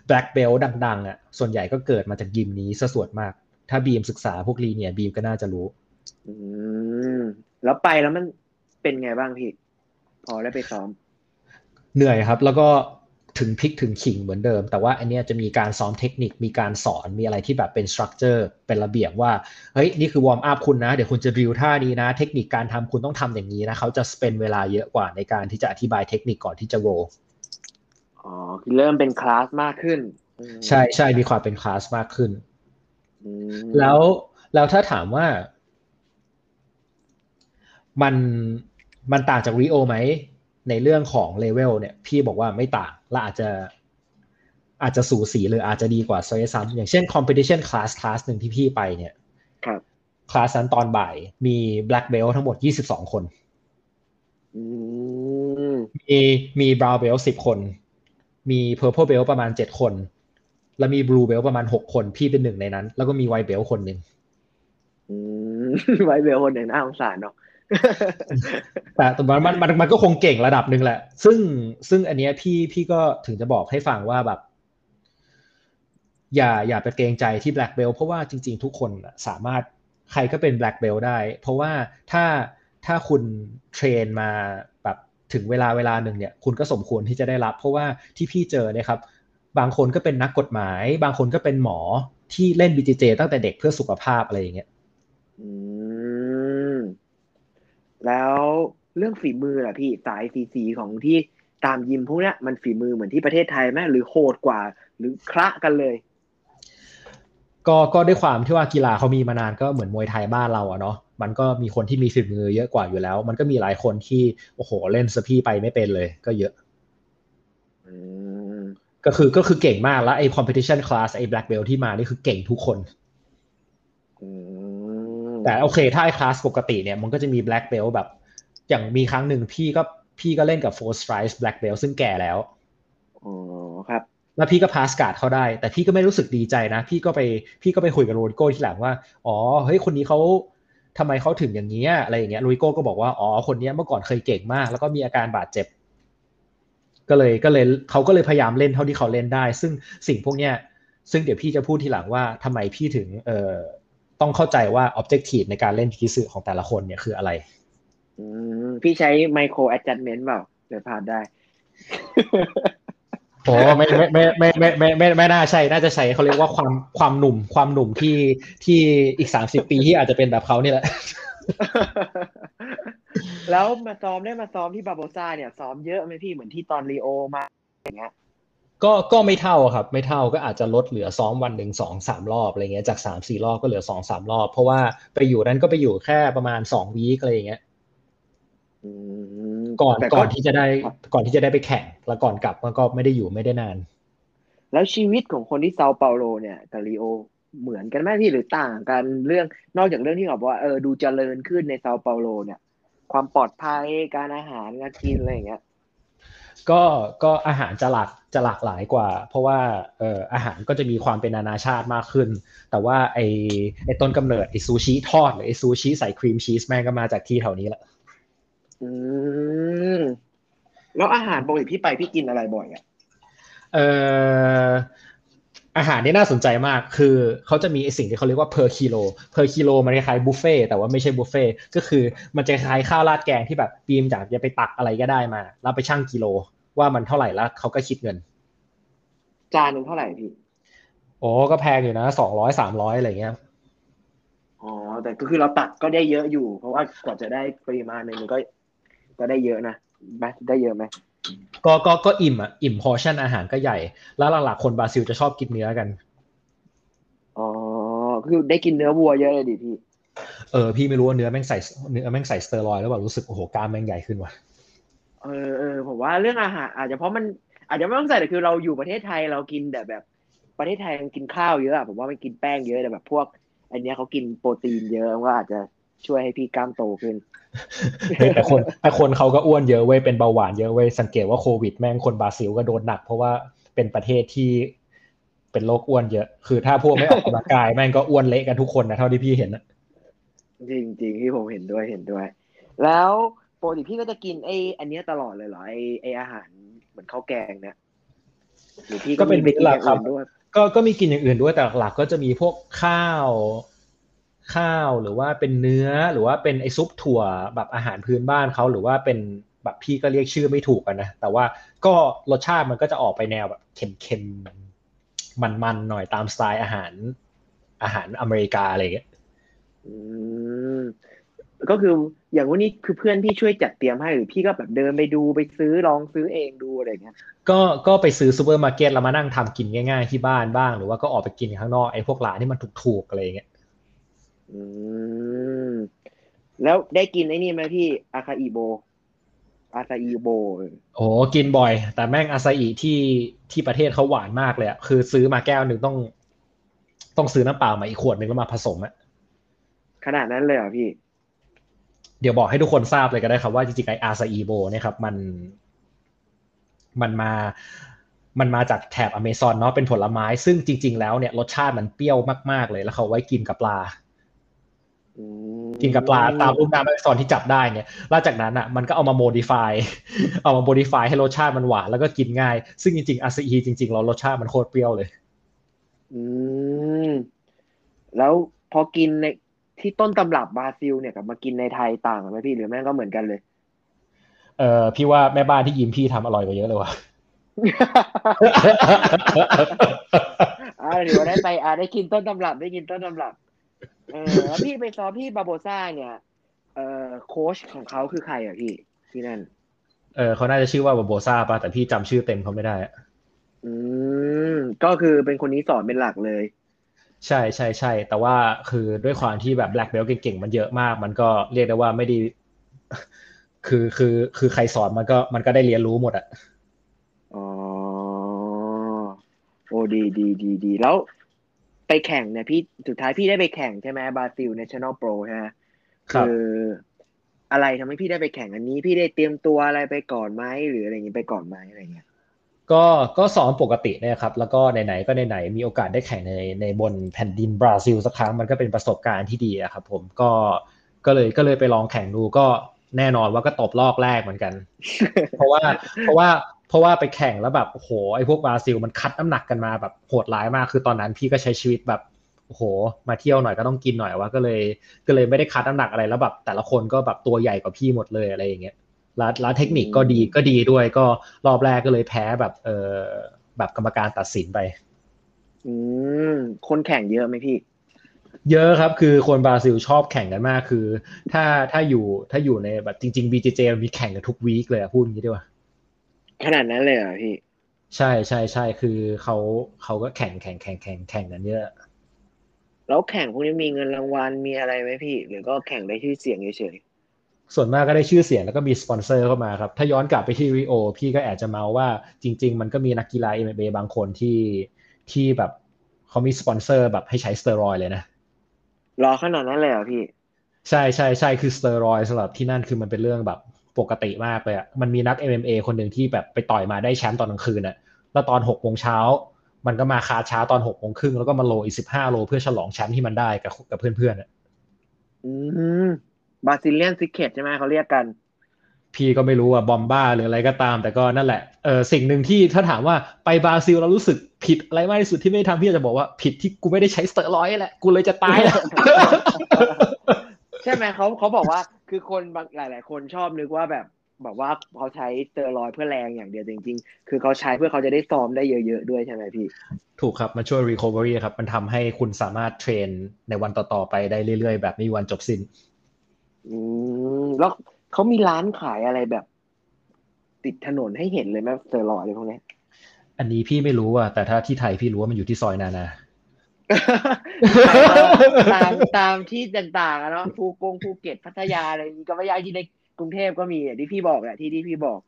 black belt ดังๆอะส่วนใหญ่ก็เกิดมาจากยิมนี้ซะส่วนมาก ถ้าบีมศึกษาพวกลีเนี่ยบีมก็น่าจะรู้ อืมแล้วไปแล้วมันเป็นไงบ้างพี่ พอได้ไปซ้อม เหนื่อยครับ แล้วก็ถึงพลิกถึงขิงเหมือนเดิม แต่ว่าอันเนี้ยจะมีการซ้อมเทคนิคมีการสอนมีอะไรที่แบบเป็น structure เป็นระเบียบว่าเฮ้ยนี่คือ warm up คุณนะ เดี๋ยวคุณจะ drill ท่านี้นะ เทคนิคการทำคุณต้องทำอย่างนี้นะเขาจะ spend เวลาเยอะกว่าในการที่จะอธิบายเทคนิคก่อนที่จะ rollอ๋อคือเริ่มเป็นคลาสมากขึ้นอืมใช่ใช่มีความเป็นคลาสมากขึ้นอืม แล้วแล้วถ้าถามว่า มันมันต่างจากริโอไหม ในเรื่องของเลเวลเนี่ย พี่บอกว่าไม่ต่าง และอาจจะอาจจะสูสีหรืออาจจะดีกว่าซวยซ้ำอย่างเช่น competition class class หนึ่งที่พี่ไปเนี่ยครับคลาสนั้นตอนบ่ายมี black belt ทั้งหมด 22 คนอืมมีมี brown belt 10 คน มี purple belt ประมาณ 7 คน แล้วมี blue belt ประมาณ6คนพี่เป็นหนึ่งในนั้น แล้วก็มี white belt คนหนึ่งอืมไว้เบลคนหนึ่งน่าสงสารเนาะแต่แต่มันมันมันมันก็คงเก่งระดับหนึ่งแหละ ซึ่งซึ่งอันเนี้ยพี่พี่ก็ถึงจะบอกให้ฟังว่าแบบ อย่าอย่าไปเกรงใจที่ black belt เพราะว่าจริง ๆ ทุกคนน่ะสามารถใครก็เป็น black belt ได้ เพราะว่าถ้าถ้าคุณเทรนมาแบบถึงเวลาเวลาหนึ่งเนี่ย คุณก็สมควรที่จะได้รับ เพราะว่าที่พี่เจอเนะครับ บางคนก็เป็นนักกฎหมาย บางคนก็เป็นหมอที่เล่น BJJ ตั้งแต่เด็กเพื่อสุขภาพอะไรอย่างเงี้ยอืมแล้วเรื่องฝีมือล่ะพี่สายสีสีของที่ตามยิมพวกเนี้ยมันฝีมือเหมือนที่ประเทศไทยไหมหรือโหดกว่า หรือคละกันเลย ก็ก็ด้วยความที่ว่ากีฬาเขามีมานานก็เหมือนมวยไทยบ้านเราอะเนาะมันก็มีคนที่มีฝีมือเยอะกว่าอยู่แล้ว มันก็มีหลายคนที่โอ้โหเล่นซะพี่ไปไม่เป็นเลย ก็เยอะ อืม ก็คือก็คือเก่งมากแล้วไอ้ competition class ไอ้ black belt ที่มานี่คือเก่งทุกคนอืมแต่โอเค ถ้าไอ้คลาสปกติเนี่ยมันก็จะมี black belt แบบ อย่างมีครั้งหนึ่งพี่ก็พี่ก็เล่นกับ four stripes black belt ซึ่งแก่แล้วอ๋อครับ แล้วพี่ก็ pass guard เขาได้ แต่พี่ก็ไม่รู้สึกดีใจนะ พี่ก็ไปพี่ก็ไปคุยกับโรดิโก้ทีหลังว่า อ๋อเฮ้ยคนนี้เขาทำไมเขาถึงอย่างนี้ยอะไรอย่างเงี้ยโรดิโก้ก็บอกว่าอ๋อคนเนี้ยเมื่อก่อนเคยเก่งมาก แล้วก็มีอาการบาดเจ็บ ก็เลยก็เลยเขาก็เลยพยายามเล่นเท่าที่เขาเล่นได้ ซึ่งสิ่งพวกเนี้ยซึ่งเดี๋ยวพี่จะพูดทีหลังว่าทำไมพี่ถึงเอ่อต้องเข้าใจว่า objective ในการเล่นคิสึของแต่ละคนเนี่ยคืออะไรอืมพี่ใช้ไมโครแอดจัดเมนต์เปล่าเดี๋ยวผ่านได้โอ้ไม่ไม่ไม่ไม่ไม่ไม่ไม่ไม่น่าใช่น่าจะใช้เขาเรียกว่าความความหนุ่มความหนุ่มที่ที่อีกสามสิบปีที่อาจจะเป็นแบบเขานี่แหละ แล้วมาซ้อมได้มาซ้อมที่บาโบซ่าเนี่ยซ้อมเยอะไหมพี่เหมือนที่ตอนรีโอมาอย่างเงี้ยก็ก็ไม่เท่าครับไม่เท่าก็อาจจะลดเหลือซ้อมวันหนึ่งสองสามรอบอะไรเงี้ยจากสามสี่รอบก็เหลือสองสามรอบ เพราะว่าไปอยู่นั้นก็ไปอยู่แค่ประมาณสองวีคอะไรอย่างเงี้ยอืมก่อนแต่ก่อนที่จะได้ครับก่อนที่จะได้ไปแข่งแล้วก่อนกลับมันก็ไม่ได้อยู่ไม่ได้นาน แล้วชีวิตของคนที่เซาเปาโลเนี่ยกับลีโอเหมือนกันไหมพี่หรือต่างกันเรื่องนอกจากเรื่องที่เขาบอกว่าเออดูเจริญขึ้นในเซาเปาโลเนี่ย ความปลอดภัยการอาหารการกินอะไรอย่างเงี้ยก็ก็อาหารจะหลากจะหลากหลายกว่า เพราะว่าเอ่ออาหารก็จะมีความเป็นนานาชาติมากขึ้น แต่ว่าไอไอต้นกำเนิดไอซูชิทอดหรือไอซูชิใส่ครีมชีสแม่งก็มาจากที่แถวนี้แหละอืมแล้วอาหารปกติพี่ไปพี่กินอะไรบ่อยอะเอ่อ อาหารนี่น่าสนใจมาก คือเขาจะมีไอสิ่งที่เขาเรียกว่า per kilo per kilo มันคล้ายๆบุฟเฟ่แต่ว่าไม่ใช่บุฟเฟ่ก็คือมันจะคล้ายข้าวราดแกงที่แบบปีมจากจะไปตักอะไรก็ได้มา แล้วไปชั่งกิโล ว่ามันเท่าไหร่แล้วเขาก็คิดเงิน จานหนึ่งเท่าไหร่พี่ โอ้ก็แพงอยู่นะสองร้อยสามร้อยอะไรเงี้ย อ๋อ แต่ก็คือเราตักก็ได้เยอะอยู่ เพราะว่ากว่าจะได้ปริมาณหนึ่งมันก็ก็ได้เยอะนะไหมได้เยอะไหม ก็ก็ก็อิ่มอะอิ่มพอชั่นอาหารก็ใหญ่ แล้วหลักๆคนบราซิลจะชอบกินเนื้อกันอ๋อคือได้กินเนื้อวัวเยอะเลยดิพี่เออพี่ไม่รู้ว่าเนื้อแม่งใส่เนื้อแม่งใส่สเตียรอยด์แล้วแบบรู้สึกโอ้โหกล้ามแม่งใหญ่ขึ้นว่ะเออเออผมว่าเรื่องอาหารอาจจะเพราะมันอาจจะไม่ต้องใส่แต่คือเราอยู่ประเทศไทยเรากินแต่แบบประเทศไทยมันกินข้าวเยอะอะผมว่ามันกินแป้งเยอะแต่แบบพวก อันเนี้ยเขากินโปรตีนเยอะมันก็อาจจะ ช่วยให้พี่กล้ามโตขึ้นเฮ้ยแต่คนแต่คนเขาก็อ้วนเยอะเว้ยเป็นเบาหวานเยอะเว้ยสังเกตว่าโควิดแม่งคนบราซิลก็โดนหนัก เพราะว่าเป็นประเทศที่เป็นโรคอ้วนเยอะ คือถ้าพวกไม่ออกกำลังกายแม่งก็อ้วนเละกันทุกคนนะเท่าที่พี่เห็นนะจริงจริงๆที่ผมเห็นด้วยเห็นด้วย แล้วปกติพี่ก็จะกินไอ้อันเนี้ยตลอดเลยเหรอไอ้ไอ้อาหารเหมือนข้าวแกงเนี่ยหรือพี่ก็มีไปกินอย่างอื่นด้วยก็ก็มีกินอย่างอื่นด้วยแต่หลักๆก็จะมีพวกข้าว ข้าวหรือว่าเป็นเนื้อหรือว่าเป็นไอซุปถั่วแบบอาหารพื้นบ้านเขาหรือว่าเป็นแบบพี่ก็เรียกชื่อไม่ถูกกันนะแต่ว่าก็รสชาติมันก็จะออกไปแนวแบบเค็มๆมันๆหน่อยตามสไตล์อาหารอาหารอเมริกาอะไรอย่างเงี้ยอืมก็คืออย่างวันนี้คือเพื่อนพี่ช่วยจัดเตรียมให้หรือพี่ก็แบบเดินไปดูไปซื้อลองซื้อเองดูอะไรอย่างเงี้ยก็ก็ไปซื้อซูเปอร์มาร์เก็ตแล้วมานั่งทำกินง่าย ๆ ที่บ้านบ้าง หรือว่าก็ออกไปกินข้างนอกไอ้พวกร้านที่มันถูกๆอะไรอย่างเงี้ย อืมแล้วได้กินไอ้นี่ไหมพี่ acai bowl acai bowl โอ้กินบ่อย แต่แม่งอาซาอิที่ที่ประเทศเขาหวานมากเลยอะคือซื้อมาแก้วหนึ่งต้อง ต้องซื้อน้ำเปล่ามาอีกขวดหนึ่งแล้วมาผสมอะขนาดนั้นเลยเหรอพี่ เดี๋ยวบอกให้ทุกคนทราบเลยก็ได้ครับว่าจริงๆไออาซาอิโบเนี่ยครับ มัน มันมา มันมาจากแถบอเมซอนเนาะเป็นผลไม้ ซึ่งจริง ๆ แล้วเนี่ยรสชาติมันเปรี้ยวมากๆเลยแล้วเขาไว้กินกับปลาอืม กินกับปลาตามรูปน้ำอเมซอนที่จับได้เนี่ยแล้วจากนั้นอะมันก็เอามาโมดิฟายเอามาโมดิฟายให้รสชาติมันหวานแล้วก็กินง่าย ซึ่งจริงๆอาซาอิจริงๆแล้วรสชาติมันโคตรเปรี้ยวเลย อืมแล้วพอกินในที่ต้นตำรับบราซิลเนี่ยกับมากินในไทยต่างกันไหมพี่หรือแม่งก็เหมือนกันเลย เออพี่ว่าแม่บ้านที่ยิมพี่ทำอร่อยกว่าเยอะเลยว่ะอ่าเดี๋ยวได้ไปอ่าได้กินต้นตำรับได้กินต้นตำรับ เออแล้วพี่ไปซ้อมพี่บาโบซ่าเนี่ยเอ่อโค้ชของเขาคือใครอะพี่ที่นั่น เออเขาน่าจะชื่อว่าโบซาป่ะแต่พี่จำชื่อเต็มเขาไม่ได้อะอืมก็คือเป็นคนนี้สอนเป็นหลักเลย ใช่ใช่ใช่แต่ว่าคือด้วยความที่แบบแบล็กเบลเก่งๆมันเยอะมาก มันก็เรียกได้ว่าไม่ได้คือคือคือใครสอนมันก็มันก็ได้เรียนรู้หมดอะอ๋อโอ้ดีดีดีดีแล้ว ไปแข่งเนี่ยพี่สุดท้ายพี่ได้ไปแข่งใช่ไหมบราซิล National Pro ใช่ไหมครับคืออะไรทำให้พี่ได้ไปแข่งอันนี้ พี่ได้เตรียมตัวอะไรไปก่อนไหมหรืออะไรอย่างนี้ไปก่อนไหมอะไรเงี้ยก็ก็ซ้อมปกติเนี่ยครับ แล้วก็ไหนๆก็ไหนๆมีโอกาสได้แข่งในในบนแผ่นดินบราซิลสักครั้งมันก็เป็นประสบการณ์ที่ดีอะครับผมก็ก็เลยก็เลยไปลองแข่งดูก็แน่นอนว่าก็ตบรอบแรกเหมือนกัน เพราะว่าเพราะว่า เพราะว่าไปแข่งแล้วแบบโอ้โหไอ้พวกบราซิลมันคัดน้ำหนักกันมาแบบโหดร้ายมากคือตอนนั้นพี่ก็ใช้ชีวิตแบบโอ้โห มาเที่ยวหน่อยก็ต้องกินหน่อยว่าก็เลย ก็เลยไม่ได้คัดน้ำหนักอะไรแล้วแบบแต่ละคนก็แบบตัวใหญ่กว่าพี่หมดเลยอะไรอย่างเงี้ยแล้วแล้วเทคนิคก็ดีก็ดีด้วยก็รอบแรกก็เลยแพ้แบบเออแบบกรรมการตัดสินไป อืมคนแข่งเยอะไหมพี่ เยอะครับคือคนบราซิลชอบแข่งกันมากคือ ถ้าถ้าอยู่ถ้าอยู่ในแบบจริง ๆ BJJ มันมีแข่งกันทุกวีคเลยอะพูดอย่างนี้ดีกว่า ขนาดนั้นเลยเหรอพี่ ใช่ใช่ใช่คือเขาเขาก็แข่งแข่งแข่งแข่งแข่งกันเยอะแล้วแข่งพวกนี้มีเงินรางวัลมีอะไรไหมพี่ หรือก็แข่งได้ชื่อเสียงเฉยส่วนมากก็ได้ชื่อเสียงแล้วก็มีสปอนเซอร์เข้ามาครับ ถ้าย้อนกลับไปที่ริโอ พี่ก็แอบจะเมาว่าจริง ๆ มันก็มีนักกีฬา MMA บางคนที่ที่แบบเขามีสปอนเซอร์แบบให้ใช้สเตียรอยด์เลยนะๆรอขนาดนั้นเลยเหรอพี่ ใช่ใช่ใช่คือสเตียรอยด์สำหรับที่นั่นคือมันเป็นเรื่องแบบ ปกติมากเลยอะมันมีนัก MMA คนหนึ่งที่แบบไปต่อยมาได้แชมป์ตอนกลางคืนอะแล้วตอนหกโมงเช้า มันก็มาคาเช้าตอนหกโมงครึ่งแล้วก็มาโลอีกสิบห้าโลเพื่อฉลองแชมป์ที่มันได้กับกับเพื่อนๆอะอืม Brazilian secret ใช่ไหมเขาเรียกกัน พี่ก็ไม่รู้ว่า bomba หรืออะไรก็ตาม แต่ก็นั่นแหละเออสิ่งหนึ่งที่ถ้าถามว่าไปบราซิลเรารู้สึกผิดอะไรมากที่สุดที่ไม่ได้ทำพี่จะบอกว่าผิดที่กูไม่ได้ใช้สเตอรอยด์แหละกูเลยจะตายแล้วใช่ไหมเขาเขาบอกว่า คือคนบางหลาย ๆ คนชอบนึกว่าแบบแบบว่าเขาใช้สเตอรอยด์เพื่อแรงอย่างเดียวแต่จริง ๆ คือเขาใช้เพื่อเขาจะได้ซ้อมได้เยอะ ๆ ด้วยใช่ไหมพี่ ถูกครับ มันช่วย recovery ครับ มันทำให้คุณสามารถ trainในวันต่อ ๆ ไปได้เรื่อย ๆ แบบไม่มีวันจบสิ้น อืม แล้วเขามีร้านขายอะไรแบบ ติดถนนให้เห็นเลยไหมสเตอรอยด์อะไรพวกนี้ อันนี้พี่ไม่รู้อะ แต่ถ้าที่ไทยพี่รู้ว่ามันอยู่ที่ซอยนานา ตามตามที่ต่างๆอะเนาะภูกงภูเก็ตพัทยาอะไรอย่างนี้ก็ไม่ยากที่ในกรุงเทพก็มีอย่างที่พี่บอกแหละที่ที่พี่บอก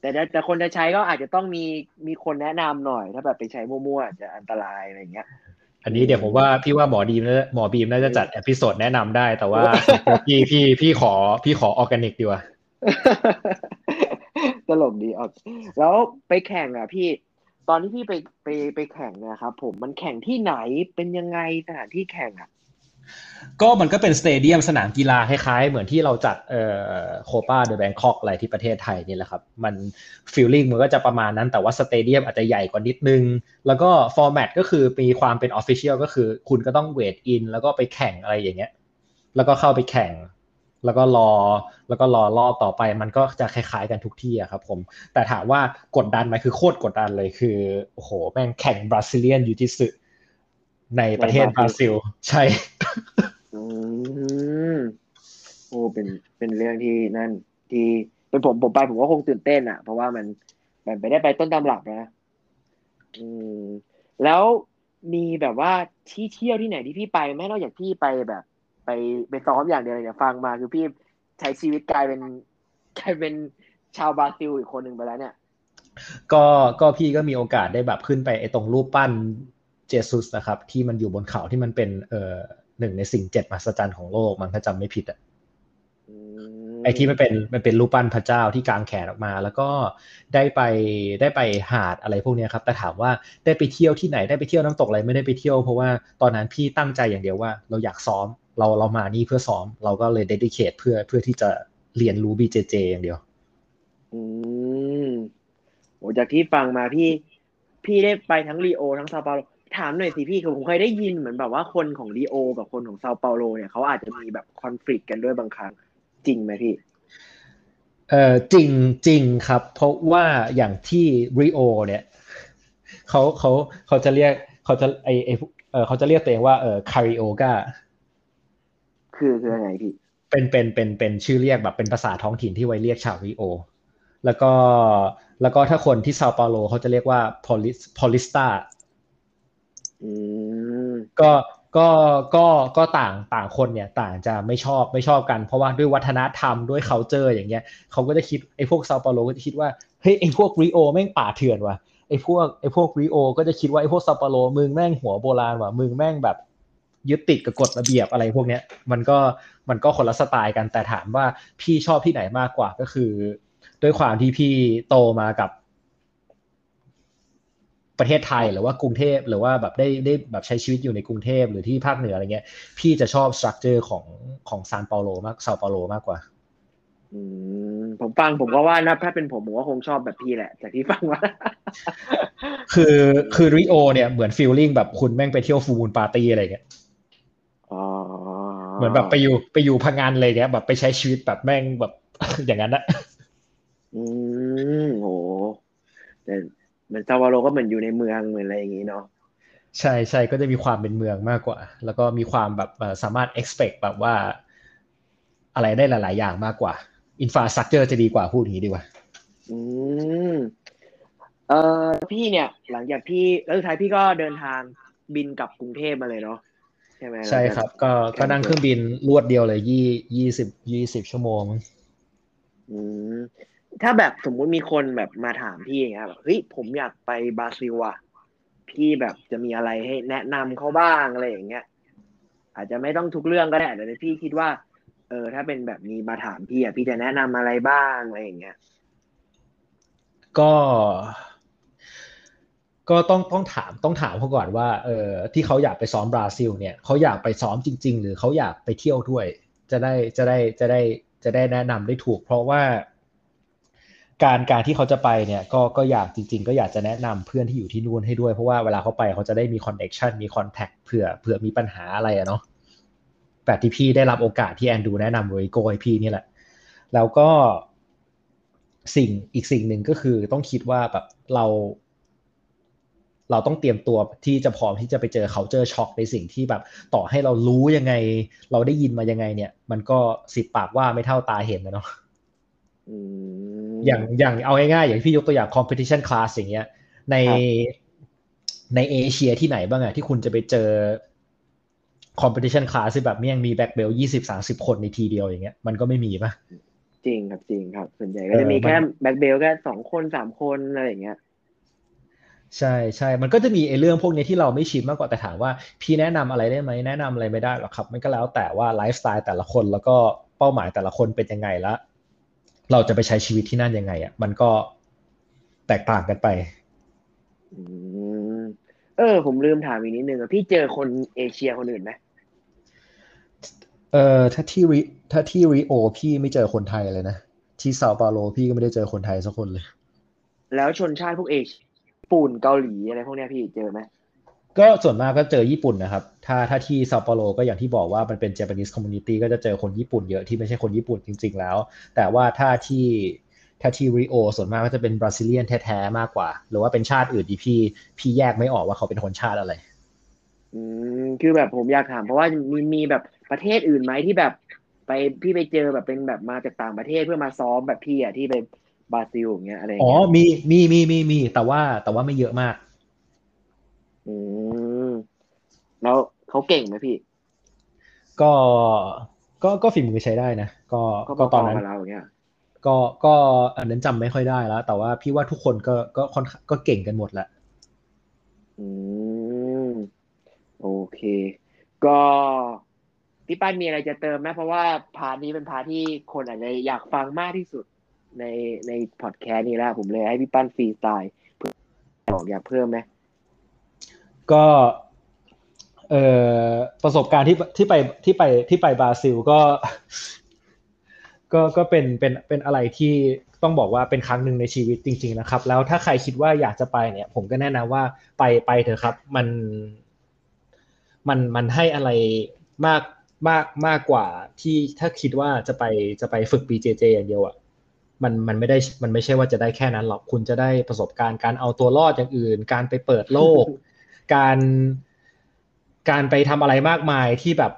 แต่ถ้าแต่คนจะใช้ก็อาจจะต้องมีมีคนแนะนำหน่อย ถ้าแบบไปใช้มั่วๆอาจจะอันตรายอะไรอย่างเงี้ย อันนี้เดี๋ยวผมว่าพี่ว่าหมอดีมน่าหมอบีมน่าจะจัด episode แนะนำได้ แต่ว่าพี่พี่พี่ขอพี่ขอออร์แกนิกดีกว่าตลกดีออกแล้วไปแข่งอะพี่ ตอนที่พี่ไปไปไปแข่งนะครับผมมันแข่งที่ไหนเป็นยังไงสถานที่แข่งอะก็มันก็เป็น stadium สนามกีฬาคล้ายๆ เหมือนที่เราจัดเอ่อโคปาเดอะแบงคอกอะไรที่ประเทศไทยนี่แหละครับ มัน feeling มันก็จะประมาณนั้น แต่ว่า stadium อาจจะใหญ่กว่านิดนึง แล้วก็ format ก็คือมีความเป็น official ก็คือ คุณก็ต้อง weigh in แล้วก็ไปแข่งอะไรอย่างเงี้ย แล้วก็เข้าไปแข่ง แล้วก็รอแล้วก็รอรอบต่อไปมันก็จะคล้ายๆกันทุกที่อะครับผม แต่ถามว่ากดดันไหมคือโคตรกดดันเลยคือโอ้โหแม่งแข่ง Brazilian jiu-jitsu ในประเทศบราซิล ใช่อืมโอ้เป็นเป็นเรื่องที่นั่นที่เป็นผมผมไปผมก็คงตื่นเต้นอะเพราะว่ามันมันไปได้ไปต้นตำรับนะอืมแล้วมีแบบว่าที่เที่ยวที่ไหนที่พี่ไปไหมนอกจากพี่ไปแบบ ไปไปซ้อมอย่างเดียวเลยเนี่ยฟังมาคือพี่ใช้ชีวิตกลายเป็นกลายเป็นชาวบราซิลอีกคนหนึ่งไปแล้วเนี่ย ก็ก็พี่ก็มีโอกาสได้แบบขึ้นไปไอ้ตรงรูปปั้นเจสุสนะครับ ที่มันอยู่บนเขาที่มันเป็นเอ่อหนึ่งในสิ่งเจ็ดมหัศจรรย์ของโลกมันถ้าจำไม่ผิดอะ ไอที่มันเป็นมันเป็นรูปปั้นพระเจ้าที่กางแขนออกมา แล้วก็ได้ไปได้ไปหาดอะไรพวกนี้ครับแต่ถามว่าได้ไปเที่ยวที่ไหนได้ไปเที่ยวน้ำตกอะไรไม่ได้ไปเที่ยวเพราะว่าตอนนั้นพี่ตั้งใจอย่างเดียวว่า เราอยากซ้อมเราเรามานี่เพื่อซ้อม เราก็เลย dedicate เพื่อเพื่อที่จะเรียนรู้ BJJ อย่างเดียว อืมโอ้จากที่ฟังมาพี่ พี่ได้ไปทั้งรีโอทั้งซาเปาโลถามหน่อยสิพี่คือผมเคยได้ยินเหมือนแบบว่าคนของรีโอกับคนของซาเปาโลเนี่ยเขาอาจจะมีแบบคอน FLICT กันด้วยบางครั้ง จริงไหมพี่เออจริงจริงครับ เพราะว่าอย่างที่ริโอเนี่ยเขาเขาเขาจะเรียกเขาจะไอไอเออเขาจะเรียกตัวเองว่าเออคาริโอกาคือคือยังไงพี่เป็นเป็นเป็นเป็นชื่อเรียกแบบเป็นภาษาท้องถิ่นที่ไว้เรียกชาวริโอ แล้วก็แล้วก็ถ้าคนที่ซาเปาโลเขาจะเรียกว่า polis polista อืมก็ ก็ก็ก็ต่างต่างคนเนี่ยต่างจะไม่ชอบไม่ชอบกัน เพราะว่าด้วยวัฒนธรรมด้วย culture อย่างเงี้ยเขาก็จะคิดไอ้พวกซาเปาโลก็จะคิดว่าเฮ้ยไอ้พวกริโอแม่งป่าเถื่อนว่ะไอ้พวกไอ้พวกริโอก็จะคิดว่าไอ้พวกซาเปาโลมึงแม่งหัวโบราณว่ะมึงแม่งแบบยึดติดกับกฎระเบียบอะไรพวกเนี้ยมันก็มันก็คนละสไตล์กันแต่ถามว่าพี่ชอบที่ไหนมากกว่าก็คือ ด้วยความที่พี่โตมากับ ประเทศไทยหรือว่ากรุงเทพหรือว่าแบบได้ได้แบบใช้ชีวิตอยู่ในกรุงเทพหรือที่ภาคเหนืออะไรเงี้ย พี่จะชอบ structure ของของซานเปาโลมากซาเปาโลมากกว่าอืมผมฟังผมก็ว่านะถ้าเป็นผมผมก็คงชอบแบบพี่แหละจากที่ฟังมาคือคือริโอเนี่ยเหมือน feeling แบบคุณแม่งไปเที่ยว full moon party อะไรเงี้ยอ๋อเหมือนแบบไปอยู่ไปอยู่พะงันอะไรเงี้ยแบบไปใช้ชีวิตแบบแม่งแบบอย่างนั้นนะ อืมโหแต่เหมือน ซาวาโลก็เหมือนอยู่ในเมืองเหมือนอะไรอย่างงี้เนาะใช่ใช่ก็จะมีความเป็นเมืองมากกว่า แล้วก็มีความแบบเอ่อสามารถ expect แบบว่า อะไรได้หลาย ๆ อย่างมากกว่า infrastructure จะดีกว่าพูดอย่างนี้ดีกว่า อืมเออพี่เนี่ย หลังจากพี่แล้วสุดท้ายพี่ก็เดินทางบินกลับกรุงเทพมาเลยเนาะใช่ไหมใช่ครับ ก็ก็นั่งเครื่องบินรวดเดียวเลยยี่ยี่สิบยี่สิบชั่วโมงอืม ถ้าแบบสมมุติมีคนแบบมาถามพี่อย่างเงี้ยแบบเฮ้ยผมอยากไปบราซิลอะพี่แบบจะมีอะไรให้แนะนำเขาบ้างอะไรอย่างเงี้ย อาจจะไม่ต้องทุกเรื่องก็ได้แต่พี่คิดว่า เออ ถ้าเป็นแบบนี้มาถามพี่อะพี่จะแนะนำอะไรบ้างอะไรอย่างเงี้ย ก็ ก็ต้องต้องถามต้องถามเขาก่อนว่า เออที่เขาอยากไปซ้อมบราซิล เนี่ยเขาอยากไปซ้อมจริง ๆ หรือเขาอยากไปเที่ยวด้วย จะได้จะได้จะได้จะได้แนะนำได้ถูก เพราะว่า การการที่เขาจะไปเนี่ยก็ก็อยากจริง ๆ ก็อยากจะแนะนำเพื่อนที่อยู่ที่นู่นให้ด้วยเพราะว่าเวลาเขาไปเขาจะได้มีคอนเนคชันมีคอนแทคเผื่อเผื่อมีปัญหาอะไรอะเนาะแบบที่พี่ได้รับโอกาสที่แอนดูแนะนำโรยโกให้พี่นี่แหละ แล้วก็สิ่งอีกสิ่งหนึ่งก็คือต้องคิดว่าแบบเรา เราต้องเตรียมตัวที่จะพร้อมที่จะไปเจอเขาเจอช็อกในสิ่งที่แบบ ต่อให้เรารู้ยังไง เราได้ยินมายังไงเนี่ย มันก็สิบปากว่าไม่เท่าตาเห็นนะเนาะอ ย่างอย่างเอาง่ายๆอย่างพี่ยกตัวอย่าง competition class อย่างเงี้ยในในเอเชียที่ไหนบ้างอะที่คุณจะไปเจอ competition class ที่แบบเมี่ยงมีแบ็คเบลยี่สิบสาสิบคนในทีเดียวอย่างเงี้ยมันก็ไม่มีปะจริงครับจริงครับ ส่วนใหญ่ก็จะมีแค่แบ็คเบลแค่สองคนสามคนอะไรอย่างเงี้ยใช่ใช่ มันก็จะมีไอ้เรื่องพวกนี้ที่เราไม่ชินมากกว่าแต่ถามว่า พี่แนะนำอะไรได้ไหมแนะนำอะไรไม่ได้หรอกครับ มันก็แล้วแต่ว่าไลฟ์สไตล์แต่ละคนแล้วก็เป้าหมายแต่ละคนเป็นยังไงแล้ว เราจะไปใช้ชีวิตที่นั่นยังไงอะมันก็แตกต่างกันไปเออ ผมลืมถามอีกนิดนึงอะพี่เจอคนเอเชียคนอื่นไหมเออถ้าที่ริถ้าที่ริโอพี่ไม่เจอคนไทยเลยนะ ที่ซาเปาโลพี่ก็ไม่ได้เจอคนไทยสักคนเลย แล้วชนชาติพวกญี่ปุ่นเกาหลีอะไรพวกนี้พี่เจอไหม ก็ส่วนมากก็เจอญี่ปุ่นนะครับ ถ้าถ้าที่ซาเปาโลก็อย่างที่บอกว่ามันเป็น Japanese community ก็จะเจอคนญี่ปุ่นเยอะที่ไม่ใช่คนญี่ปุ่นจริง ๆ แล้ว แต่ว่าถ้าที่ถ้าที่ริโอส่วนมากก็จะเป็น Brazilian แท้ๆมากกว่า หรือว่าเป็นชาติอื่นที่พี่พี่แยกไม่ออกว่าเขาเป็นคนชาติอะไร อืมคือแบบผมอยากถามเพราะว่ามีมีแบบประเทศอื่นไหมที่แบบ ไปพี่ไปเจอแบบเป็นแบบมาจากต่างประเทศเพื่อมาซ้อมแบบพี่อะที่ไปบราซิลอย่างเงี้ยอะไรอ๋อมีมีมีมีมีแต่ว่าแต่ว่าไม่เยอะมาก อืมแล้วเขาเก่งไหมพี่ ก็ก็ก็ฝีมือใช้ได้นะก็ก็ตอนนั้นก็ก็อันนั้นจำไม่ค่อยได้แล้ว แต่ว่าพี่ว่าทุกคนก็ก็ค่อนก็เก่งกันหมดแหละอืมโอเค ก็พี่ป้านมีอะไรจะเติมไหมเพราะว่า part นี้เป็น part ที่คนอาจจะอยากฟังมากที่สุดในในพอดแคสต์นี้แล้วผมเลยให้พี่ป้านฟรีสไตล์บอกอยากเพิ่มไหม ก็เอ่อประสบการณ์ที่ที่ไปที่ไปที่ไปบราซิลก็ ก็ก็เป็นเป็นเป็นอะไรที่ต้องบอกว่าเป็นครั้งหนึ่งในชีวิตจริง ๆนะครับ แล้วถ้าใครคิดว่าอยากจะไปเนี่ย ผมก็แนะนำว่าไปไปเถอะครับ มัน มันมันให้อะไรมากมากมากกว่าที่ถ้าคิดว่าจะไปจะไปฝึก BJJ อย่างเดียวอะ่ะมันมันไม่ได้มันไม่ใช่ว่าจะได้แค่นั้นหรอกคุณจะได้ประสบการณ์การเอาตัวรอดอย่างอื่น การไปเปิดโลก การการไปทำอะไรมากมายที่แบบ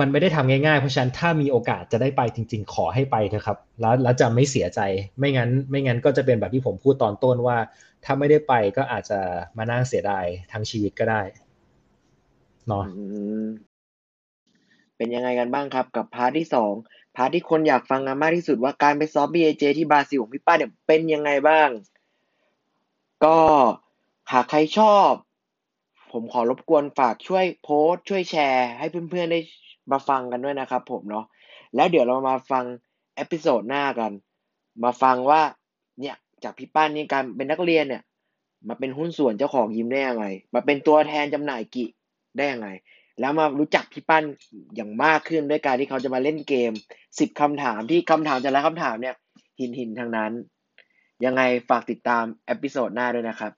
มันไม่ได้ทำง่ายๆ เพราะฉะนั้นถ้ามีโอกาสจะได้ไปจริง ๆ ขอให้ไปเถอะครับ แล้วแล้วจะไม่เสียใจ ไม่งั้น ไม่งั้นก็จะเป็นแบบที่ผมพูดตอนต้นว่า ถ้าไม่ได้ไปก็อาจจะมานั่งเสียดายทั้งชีวิตก็ได้เนาะเป็นยังไงกันบ้างครับ กับ part ที่สอง part ที่คนอยากฟังกันมากที่สุดว่าการไปซ้อม BJJ ที่บราซิลของพี่ป้านเนี่ยเป็นยังไงบ้าง ก็ หากใครชอบ ผมขอรบกวนฝากช่วยโพสช่วยแชร์ ให้เพื่อนๆได้มาฟังกันด้วยนะครับผมเนาะแล้วเดี๋ยวเรามาฟัง episode หน้ากัน มาฟังว่าเนี่ยจากพี่ป้านนี่การเป็นนักเรียนเนี่ย มาเป็นหุ้นส่วนเจ้าของยิมได้ยังไง มาเป็นตัวแทนจำหน่ายกิได้ยังไง แล้วมารู้จักพี่ปั้นอย่างมากขึ้นด้วยการที่เขาจะมาเล่นเกมสิบคำถามที่คำถามแต่ละคำถามเนี่ย หินหินทั้งนั้น ยังไงฝากติดตามเอพิโซดหน้าด้วยนะครับ